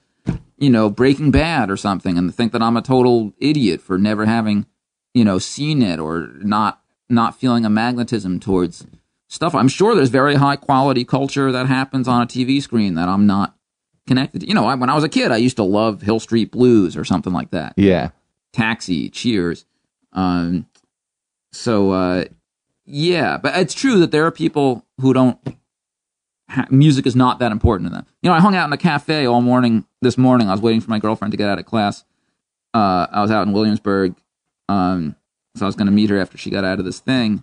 you know, Breaking Bad or something, and think that I'm a total idiot for never having, you know, seen it or not not feeling a magnetism towards stuff. I'm sure there's very high quality culture that happens on a TV screen that I'm not connected. to. You know, I, when I was a kid, I used to love Hill Street Blues or something like that. Yeah, Taxi, Cheers. Um, so uh, yeah, but it's true that there are people who don't. Ha- music is not that important to them. You know, I hung out in a cafe all morning this morning. I was waiting for my girlfriend to get out of class. Uh, I was out in Williamsburg, um, So I was going to meet her after she got out of this thing.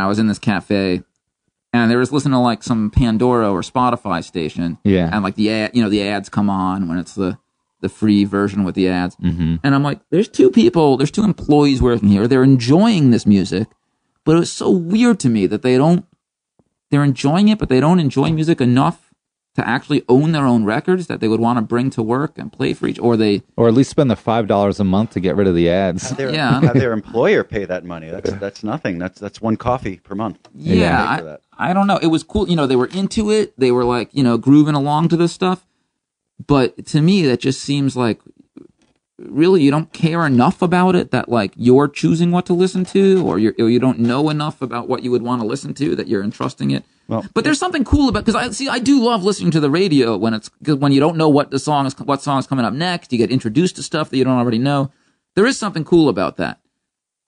I was in this cafe and they was listening to like some Pandora or Spotify station. Yeah. And like the ad, you know, the ads come on when it's the, the free version with the ads. Mm-hmm. And I'm like, there's two people, there's two employees working here. They're enjoying this music, but it was so weird to me that they don't, they're enjoying it, but they don't enjoy music enough to actually own their own records that they would want to bring to work and play for each, or they, Or at least spend the five dollars a month to get rid of the ads. Have their, Yeah. have their employer pay that money. That's that's nothing. That's that's one coffee per month. yeah, Pay I. I don't know. It was cool. You know, they were into it. They were like, you know, grooving along to this stuff. But to me, that just seems like really you don't care enough about it that like you're choosing what to listen to or, you're, or you don't know enough about what you would want to listen to that you're entrusting it. Well, but there's something cool about because I see I do love listening to the radio when it's when you don't know what the song is what song is coming up next. You get introduced to stuff that you don't already know. There is something cool about that.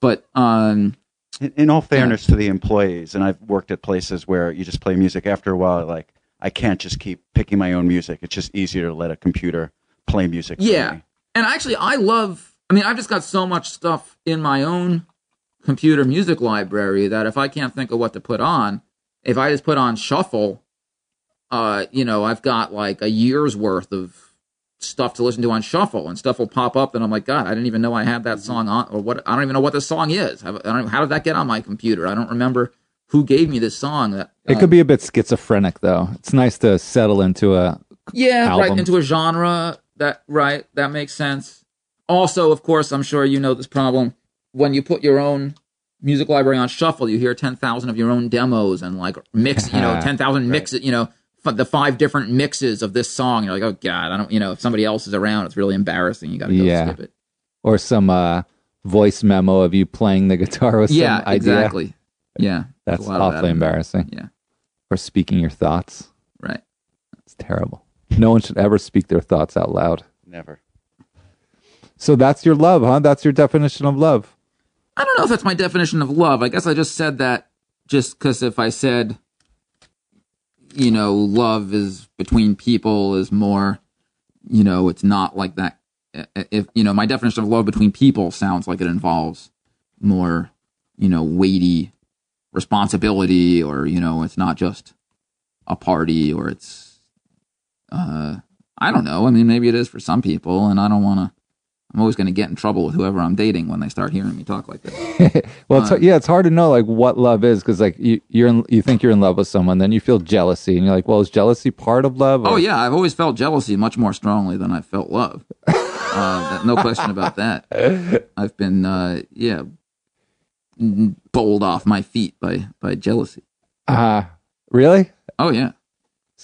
But um, In, in all fairness to the employees, and I've worked at places where you just play music. After a while, like I can't just keep picking my own music. It's just easier to let a computer play music. for Yeah. me. And actually, I love, I mean, I've just got so much stuff in my own computer music library that if I can't think of what to put on, if I just put on shuffle, uh, you know, I've got like a year's worth of stuff to listen to on shuffle and stuff will pop up and I'm like, God, I didn't even know I had that song on or what, I don't even know what this song is. I don't, how did that get on my computer? I don't remember who gave me this song that It could be a bit schizophrenic, though. It's nice to settle into a. Yeah, album. right into a genre that right that makes sense. Also, of course, I'm sure you know this problem. When you put your own music library on shuffle, you hear ten thousand of your own demos and like mix, you know, ten thousand mixes, you know, f- the five different mixes of this song. You're like, oh god, I don't, you know, if somebody else is around, it's really embarrassing. You got to go Yeah. skip it. Or some uh, voice memo of you playing the guitar with Yeah, some idea. exactly. Yeah, That's a lot of that awfully embarrassing. Yeah, Or speaking your thoughts. right. It's terrible. No one should ever speak their thoughts out loud. Never. So that's your love, huh? That's your definition of love. I don't know if that's my definition of love. I guess I just said that just because if I said, you know, love is between people is more, you know, it's not like that. If, you know, my definition of love between people sounds like it involves more, you know, weighty responsibility or, you know, it's not just a party or it's, uh, I don't know. I mean, maybe it is for some people and I don't want to. I'm always going to get in trouble with whoever I'm dating when they start hearing me talk like this. Well, it's, yeah, it's hard to know like what love is because like you you're in, you think you're in love with someone, then you feel jealousy, and you're like, well, is jealousy part of love? Oh yeah, I've always felt jealousy much more strongly than I felt love. uh, that, no question about that. I've been uh, yeah bowled off my feet by by jealousy. Uh, really? Oh yeah,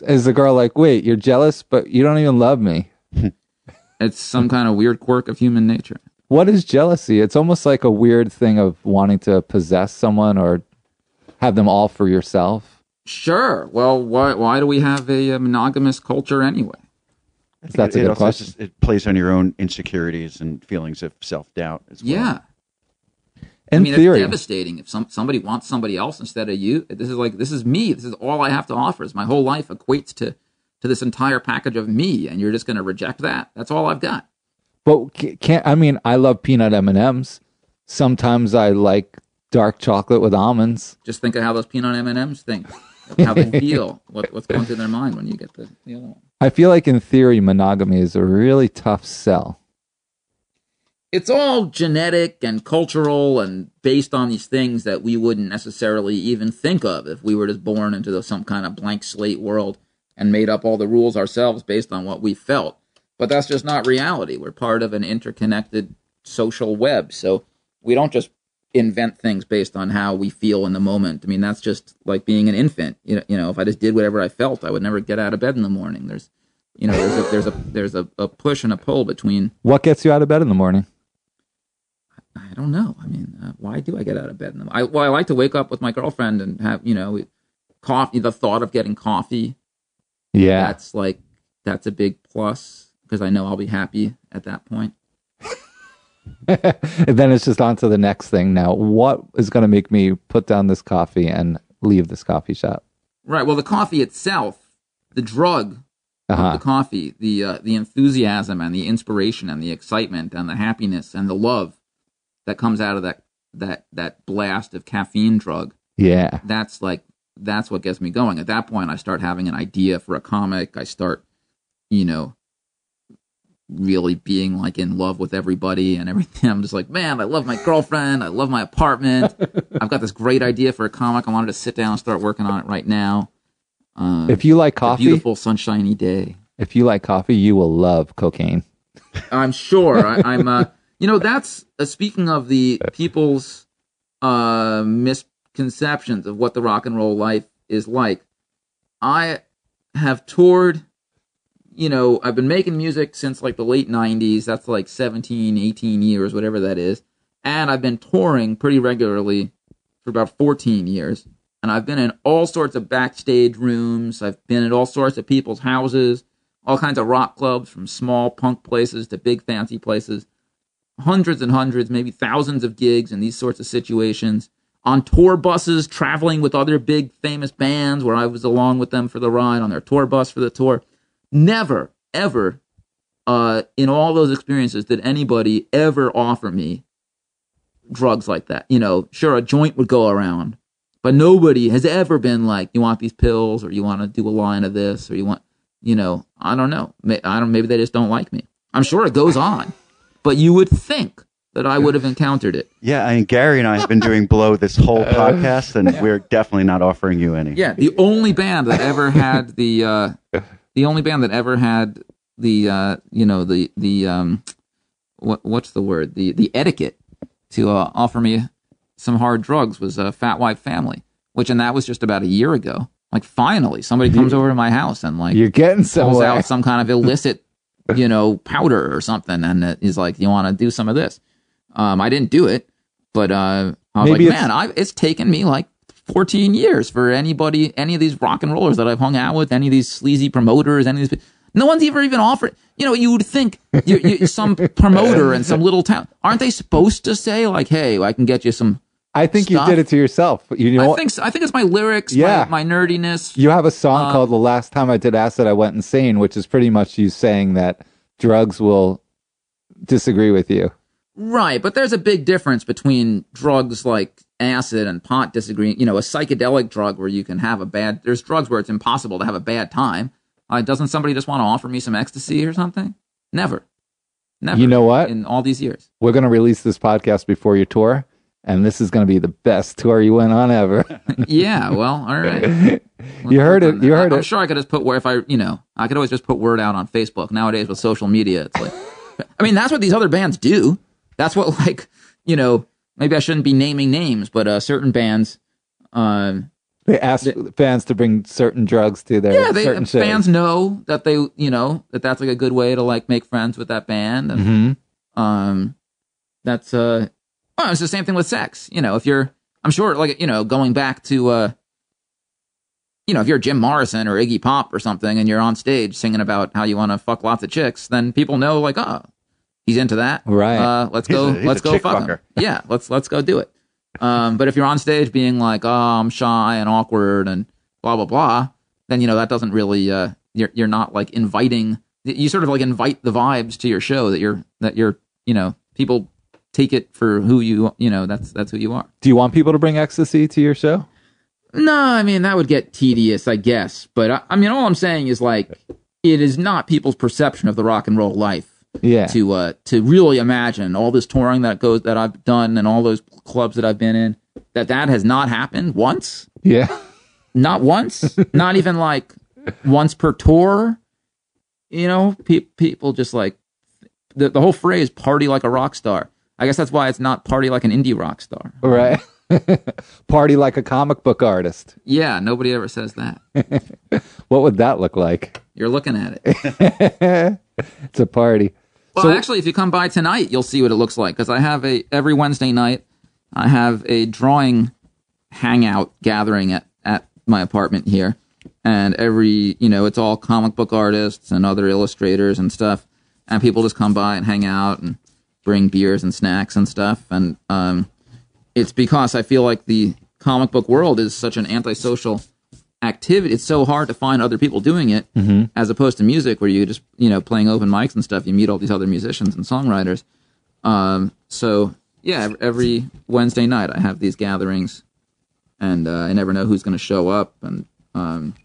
Is the girl like, wait, you're jealous, but you don't even love me? it's some kind of weird quirk of human nature. What is jealousy? It's almost like a weird thing of wanting to possess someone or have them all for yourself. Sure. Well, why why do we have a, uh monogamous culture anyway? I think That's a it, good also question. Just, it plays on your own insecurities and feelings of self doubt as well. Yeah. In I mean, theory, it's devastating if some somebody wants somebody else instead of you. This is like this is me. This is all I have to offer. Is my whole life equates to to this entire package of me, and you're just going to reject that? That's all I've got. but can't. I mean, I love peanut M and M's. Sometimes I like dark chocolate with almonds. Just think of how those peanut M and M's think how they feel, what, what's going through their mind when you get the, the other one. I feel like in theory, monogamy is a really tough sell. It's all genetic and cultural and based on these things that we wouldn't necessarily even think of if we were just born into some kind of blank slate world and made up all the rules ourselves based on what we felt. But that's just not reality. We're part of an interconnected social web. So we don't just invent things based on how we feel in the moment. I mean, that's just like being an infant. You know, you know, if I just did whatever I felt, I would never get out of bed in the morning. There's, you know, there's a there's a there's a, a push and a pull between. What gets you out of bed in the morning? I don't know. I mean, uh, why do I get out of bed in the? I well, I like to wake up with my girlfriend and have you know, coffee. The thought of getting coffee. Yeah. That's like that's a big plus because I know I'll be happy at that point. and then it's just on to the next thing. Now, what is going to make me put down this coffee and leave this coffee shop? Right. Well, the coffee itself, the drug Uh-huh. the coffee, the uh, the enthusiasm and the inspiration and the excitement and the happiness and the love that comes out of that that that blast of caffeine drug. Yeah. That's like that's what gets me going. At that point, I start having an idea for a comic. I start, you know, really being like in love with everybody and everything. I'm just like, man, I love my girlfriend. I love my apartment. I've got this great idea for a comic. I wanted to sit down and start working on it right now. Uh, If you like coffee, beautiful sunshiny day. if you like coffee, you will love cocaine. I'm sure. I, I'm. Uh, you know, that's uh, speaking of the people's uh, misconceptions of what the rock and roll life is like. I have toured. You know, I've been making music since like the late '90s. That's like 17, 18 years, whatever that is. And I've been touring pretty regularly for about 14 years. And I've been in all sorts of backstage rooms. I've been at all sorts of people's houses all kinds of rock clubs from small punk places to big fancy places hundreds and hundreds maybe thousands of gigs in these sorts of situations on tour buses traveling with other big famous bands where i was along with them for the ride on their tour bus for the tour never ever uh, in all those experiences did anybody ever offer me drugs like that you know sure a joint would go around but nobody has ever been like you want these pills or you want to do a line of this or you want you know, I don't know. I don't. Maybe they just don't like me. I'm sure it goes on, but you would think that I would have encountered it. Yeah, I mean, Gary and I have been doing blow this whole podcast, and we're definitely not offering you any. Yeah, the only band that ever had the uh, the only band that ever had the uh, you know the the um what what's the word the the etiquette to uh, offer me some hard drugs was a Fat White Family, which and that was just about a year ago. Like finally, somebody comes over to my house and like You're getting pulls out some kind of illicit, you know, powder or something, and he's like, "You want to do some of this?" Um, I didn't do it, but uh, I was Maybe like, it's- "Man, I, it's taken me like 14 years for anybody, any of these rock and rollers that I've hung out with, any of these sleazy promoters, any of these." No one's ever even offered. You know, you would think you, you, some promoter in some little town aren't they supposed to say like, "Hey, I can get you some." I think stuff? you did it to yourself. You know, I think so. I think it's my lyrics, Yeah. my, my nerdiness. you have a song Uh, called "The Last Time I Did Acid, I Went Insane," which is pretty much you saying that drugs will disagree with you. Right, but there's a big difference between drugs like acid and pot disagreeing. You know, a psychedelic drug where you can have a bad. There's drugs where it's impossible to have a bad time. Uh, doesn't somebody just want to offer me some ecstasy or something? Never, never. You know what? In all these years, We're going to release this podcast before your tour, and this is going to be the best tour you went on ever. yeah. Well, all right. Let's you heard it. You heard I, I'm sure I could just put where if I, you know, I could always just put word out on Facebook. Nowadays with social media, it's like, I mean, that's what these other bands do. That's what like, you know, maybe I shouldn't be naming names, but uh, certain bands, um, They asked fans to bring certain drugs to their yeah, they certain shows. fans know that they, you know, that that's like a good way to like make friends with that band, and Mhm. um, that's uh, well, it's the same thing with sex. You know, if you're, I'm sure, like you know, going back to uh, you know, if you're Jim Morrison or Iggy Pop or something, and you're on stage singing about how you want to fuck lots of chicks, then people know like, oh, he's into that. Right. Uh, let's He's go. a- he's let's a go chick fuck him. Yeah. Let's let's go do it. Um, but if you're on stage being like, oh, I'm shy and awkward and blah blah blah, then you know that doesn't really. Uh, you're you're not like inviting. You sort of like invite the vibes to your show that you're that you're you know people take it for who you you know that's that's who you are. Do you want people to bring ecstasy to your show? No, I mean that would get tedious, I guess. But I, I mean, all I'm saying is like it is not people's perception of the rock and roll life Yeah. to uh to really imagine all this touring that goes that I've done and all those clubs that I've been in that that has not happened once, Yeah. not once, not even like once per tour. You know, pe- people just like the the whole phrase "party like a rock star." I guess that's why it's not "party like an indie rock star." Right. Party like a comic book artist. Yeah, nobody ever says that. What would that look like? You're looking at it. It's a party. Well, So- actually, if you come by tonight, you'll see what it looks like because I have a every Wednesday night. I have a drawing hangout gathering at at my apartment here, and every you know it's all comic book artists and other illustrators and stuff, and people just come by and hang out and bring beers and snacks and stuff, and um, it's because I feel like the comic book world is such an antisocial activity. It's so hard to find other people doing it, as opposed to music, where you just you know playing open mics and stuff. You meet all these other musicians and songwriters. Um, so yeah, every Wednesday night I have these gatherings, and uh, I never know who's going to show up, and um,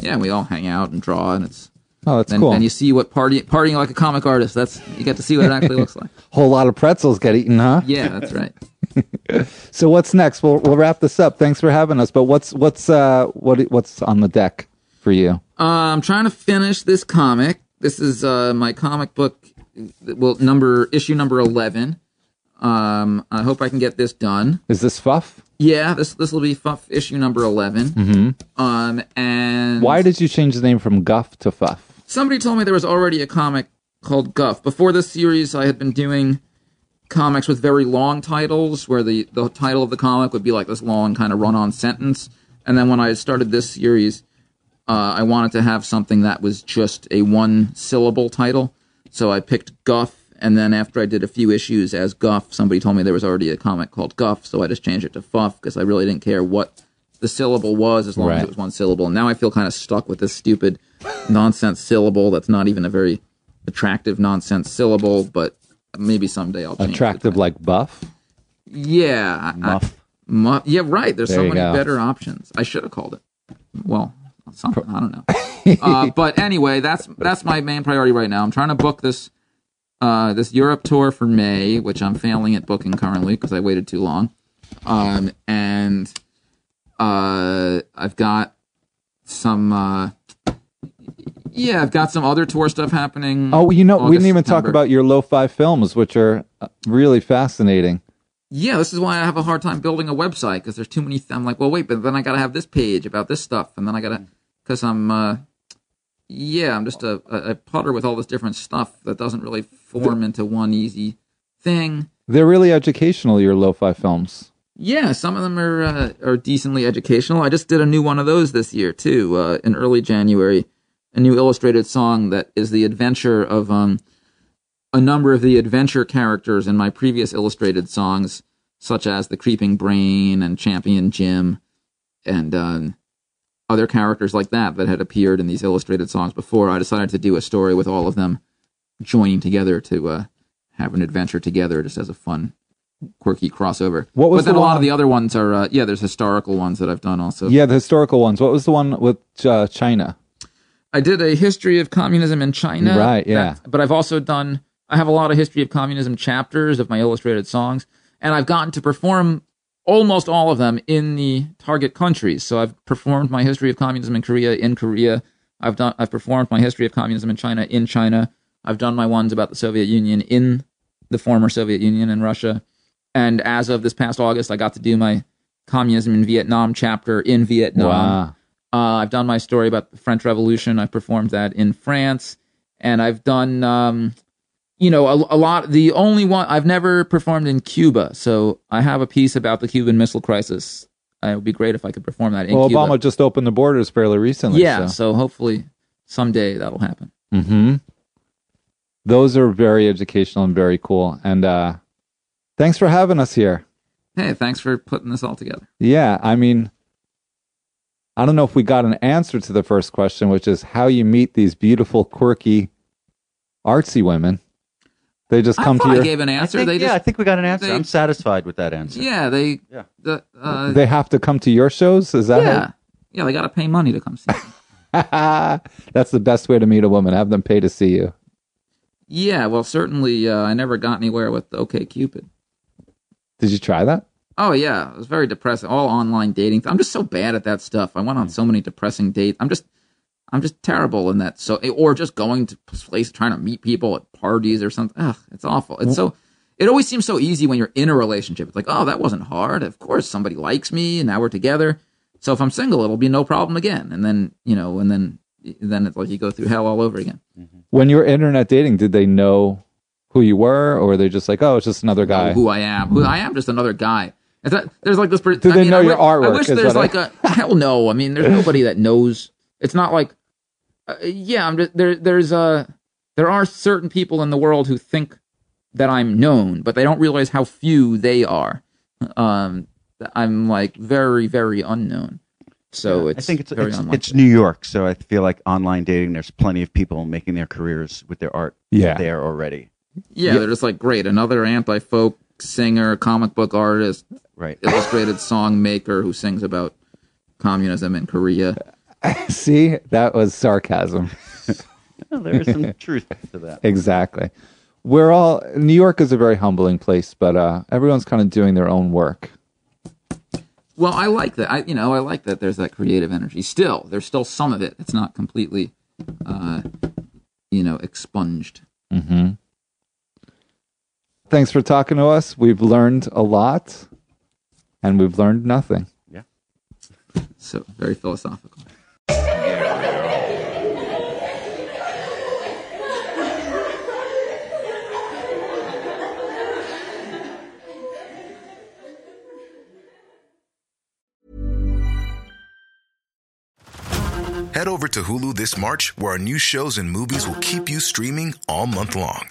yeah, we all hang out and draw, and it's Oh, that's and, cool. and you see what party partying like a comic artist. That's you get to see what it actually looks like. Whole lot of pretzels get eaten, huh? Yeah, that's right. So what's next? We'll we'll wrap this up. Thanks for having us. But what's what's uh what what's on the deck for you? Uh, I'm trying to finish this comic. This is uh, my comic book, well, number issue number eleven. Um, I hope I can get this done. Is this Fuff? Yeah, this this will be Fuff issue number 11 Mm-hmm. Um, and Why did you change the name from Guff to Fuff? Somebody told me there was already a comic called Guff. Before this series, I had been doing comics with very long titles, where the the title of the comic would be like this long kind of run-on sentence. And then when I started this series, uh, I wanted to have something that was just a one-syllable title. So I picked Guff, and then after I did a few issues as Guff, somebody told me there was already a comic called Guff, so I just changed it to Fuff because I really didn't care what the syllable was as long as it was one syllable. And now I feel kind of stuck with this stupid nonsense syllable that's not even a very attractive nonsense syllable, but maybe someday I'll change. Attractive like Buff? Yeah. I- I- Muff. Yeah, right. There's There so many go. better options. I should have called it. Well, something I don't know. uh, but anyway, that's that's my main priority right now. I'm trying to book this uh, this Europe tour for May, which I'm failing at booking currently because I waited too long. Um, and uh, I've got some. Uh, yeah, I've got some other tour stuff happening. Oh, you know, we didn't even talk about your lo-fi films, which are uh, really fascinating. Yeah, this is why I have a hard time building a website because there's too many. Th- I'm like, well, wait, but then I got to have this page about this stuff, and then I got to, because I'm, uh, yeah, I'm just a, a, a putter with all this different stuff that doesn't really form into one easy thing. They're really educational. Your lo-fi films. Yeah, some of them are uh, are decently educational. I just did a new one of those this year too, uh, in early January. A new illustrated song that is the adventure of um, a number of the adventure characters in my previous illustrated songs, such as the Creeping Brain and Champion Jim, and um, other characters like that that had appeared in these illustrated songs before. I decided to do a story with all of them joining together to uh, have an adventure together, just as a fun quirky crossover. What was but then the a lot of the other ones are uh, yeah, there's historical ones that I've done also. Yeah, the historical ones. What was the one with uh, China? I did a history of communism in China. Right, yeah. That- but I've also done I have a lot of history of communism chapters of my illustrated songs and I've gotten to perform almost all of them in the target countries. So I've performed my history of communism in Korea in Korea. I've done I've performed my history of communism in China in China. I've done my ones about the Soviet Union in the former Soviet Union and Russia. And as of this past August, I got to do my communism in Vietnam chapter in Vietnam. Wow. Uh, I've done my story about the French Revolution. I performed that in France, and I've done, um, you know, a, a lot. The only one I've never performed in Cuba, so I have a piece about the Cuban Missile Crisis. It would be great if I could perform that in Well, Cuba. Obama just opened the borders fairly recently. yeah, So. so hopefully someday that'll happen. hmm Those are very educational and very cool. And uh, thanks for having us here. Hey, thanks for putting this all together. Yeah, I mean, I don't know if we got an answer to the first question, which is how you meet these beautiful, quirky, artsy women. They just I come to thought I your. gave an answer. think, they yeah, just I think we got an answer. they- I'm satisfied with that answer. yeah they Yeah. the uh, they have to come to your shows. Is that? yeah yeah they got to pay money to come see. That's the best way to meet a woman. Have them pay to see you. Yeah, well, certainly uh, I never got anywhere with OK Cupid. Did you try that? Oh yeah, it was very depressing. All online dating. I'm just so bad at that stuff. I went on so many depressing dates. I'm just, I'm just terrible in that. So, or just going to place, trying to meet people at parties or something. Ugh, it's awful. It's so. It always seems so easy when you're in a relationship. It's like, oh, that wasn't hard. Of course, somebody likes me, and now we're together. So if I'm single, it'll be no problem again. And then you know, and then then it's like you go through hell all over again. Mm-hmm. When you were internet dating, did they know who you were, or were they just like, oh, it's just another guy? who I am. Who I am, just another guy. It's that, there's like this. per- Do I they mean, know I your wi- artwork I wish there's like a hell no. I mean, there's nobody that knows. It's not like uh, yeah. I'm just there. There's uh there are certain people in the world who think that I'm known, but they don't realize how few they are. Um, I'm like very very unknown. So it's I think it's very it's, it's New York, so I feel like online dating. There's plenty of people making their careers with their art Yeah. there already. Yeah, they're just like great. Another anti folk singer, comic book artist, Right. illustrated song maker who sings about communism in Korea. See, that was sarcasm. Well, there is some truth to that. Exactly. We're all New York is a very humbling place, but uh, everyone's kind of doing their own work. Well, I like that. I you know I like that. There's that creative energy. Still, there's still some of it. It's not completely, uh, you know, expunged. Mm-hmm. Thanks for talking to us. We've learned a lot, and we've learned nothing. Yeah. So very philosophical. Head over to Hulu this March, where our new shows and movies will keep you streaming all month long.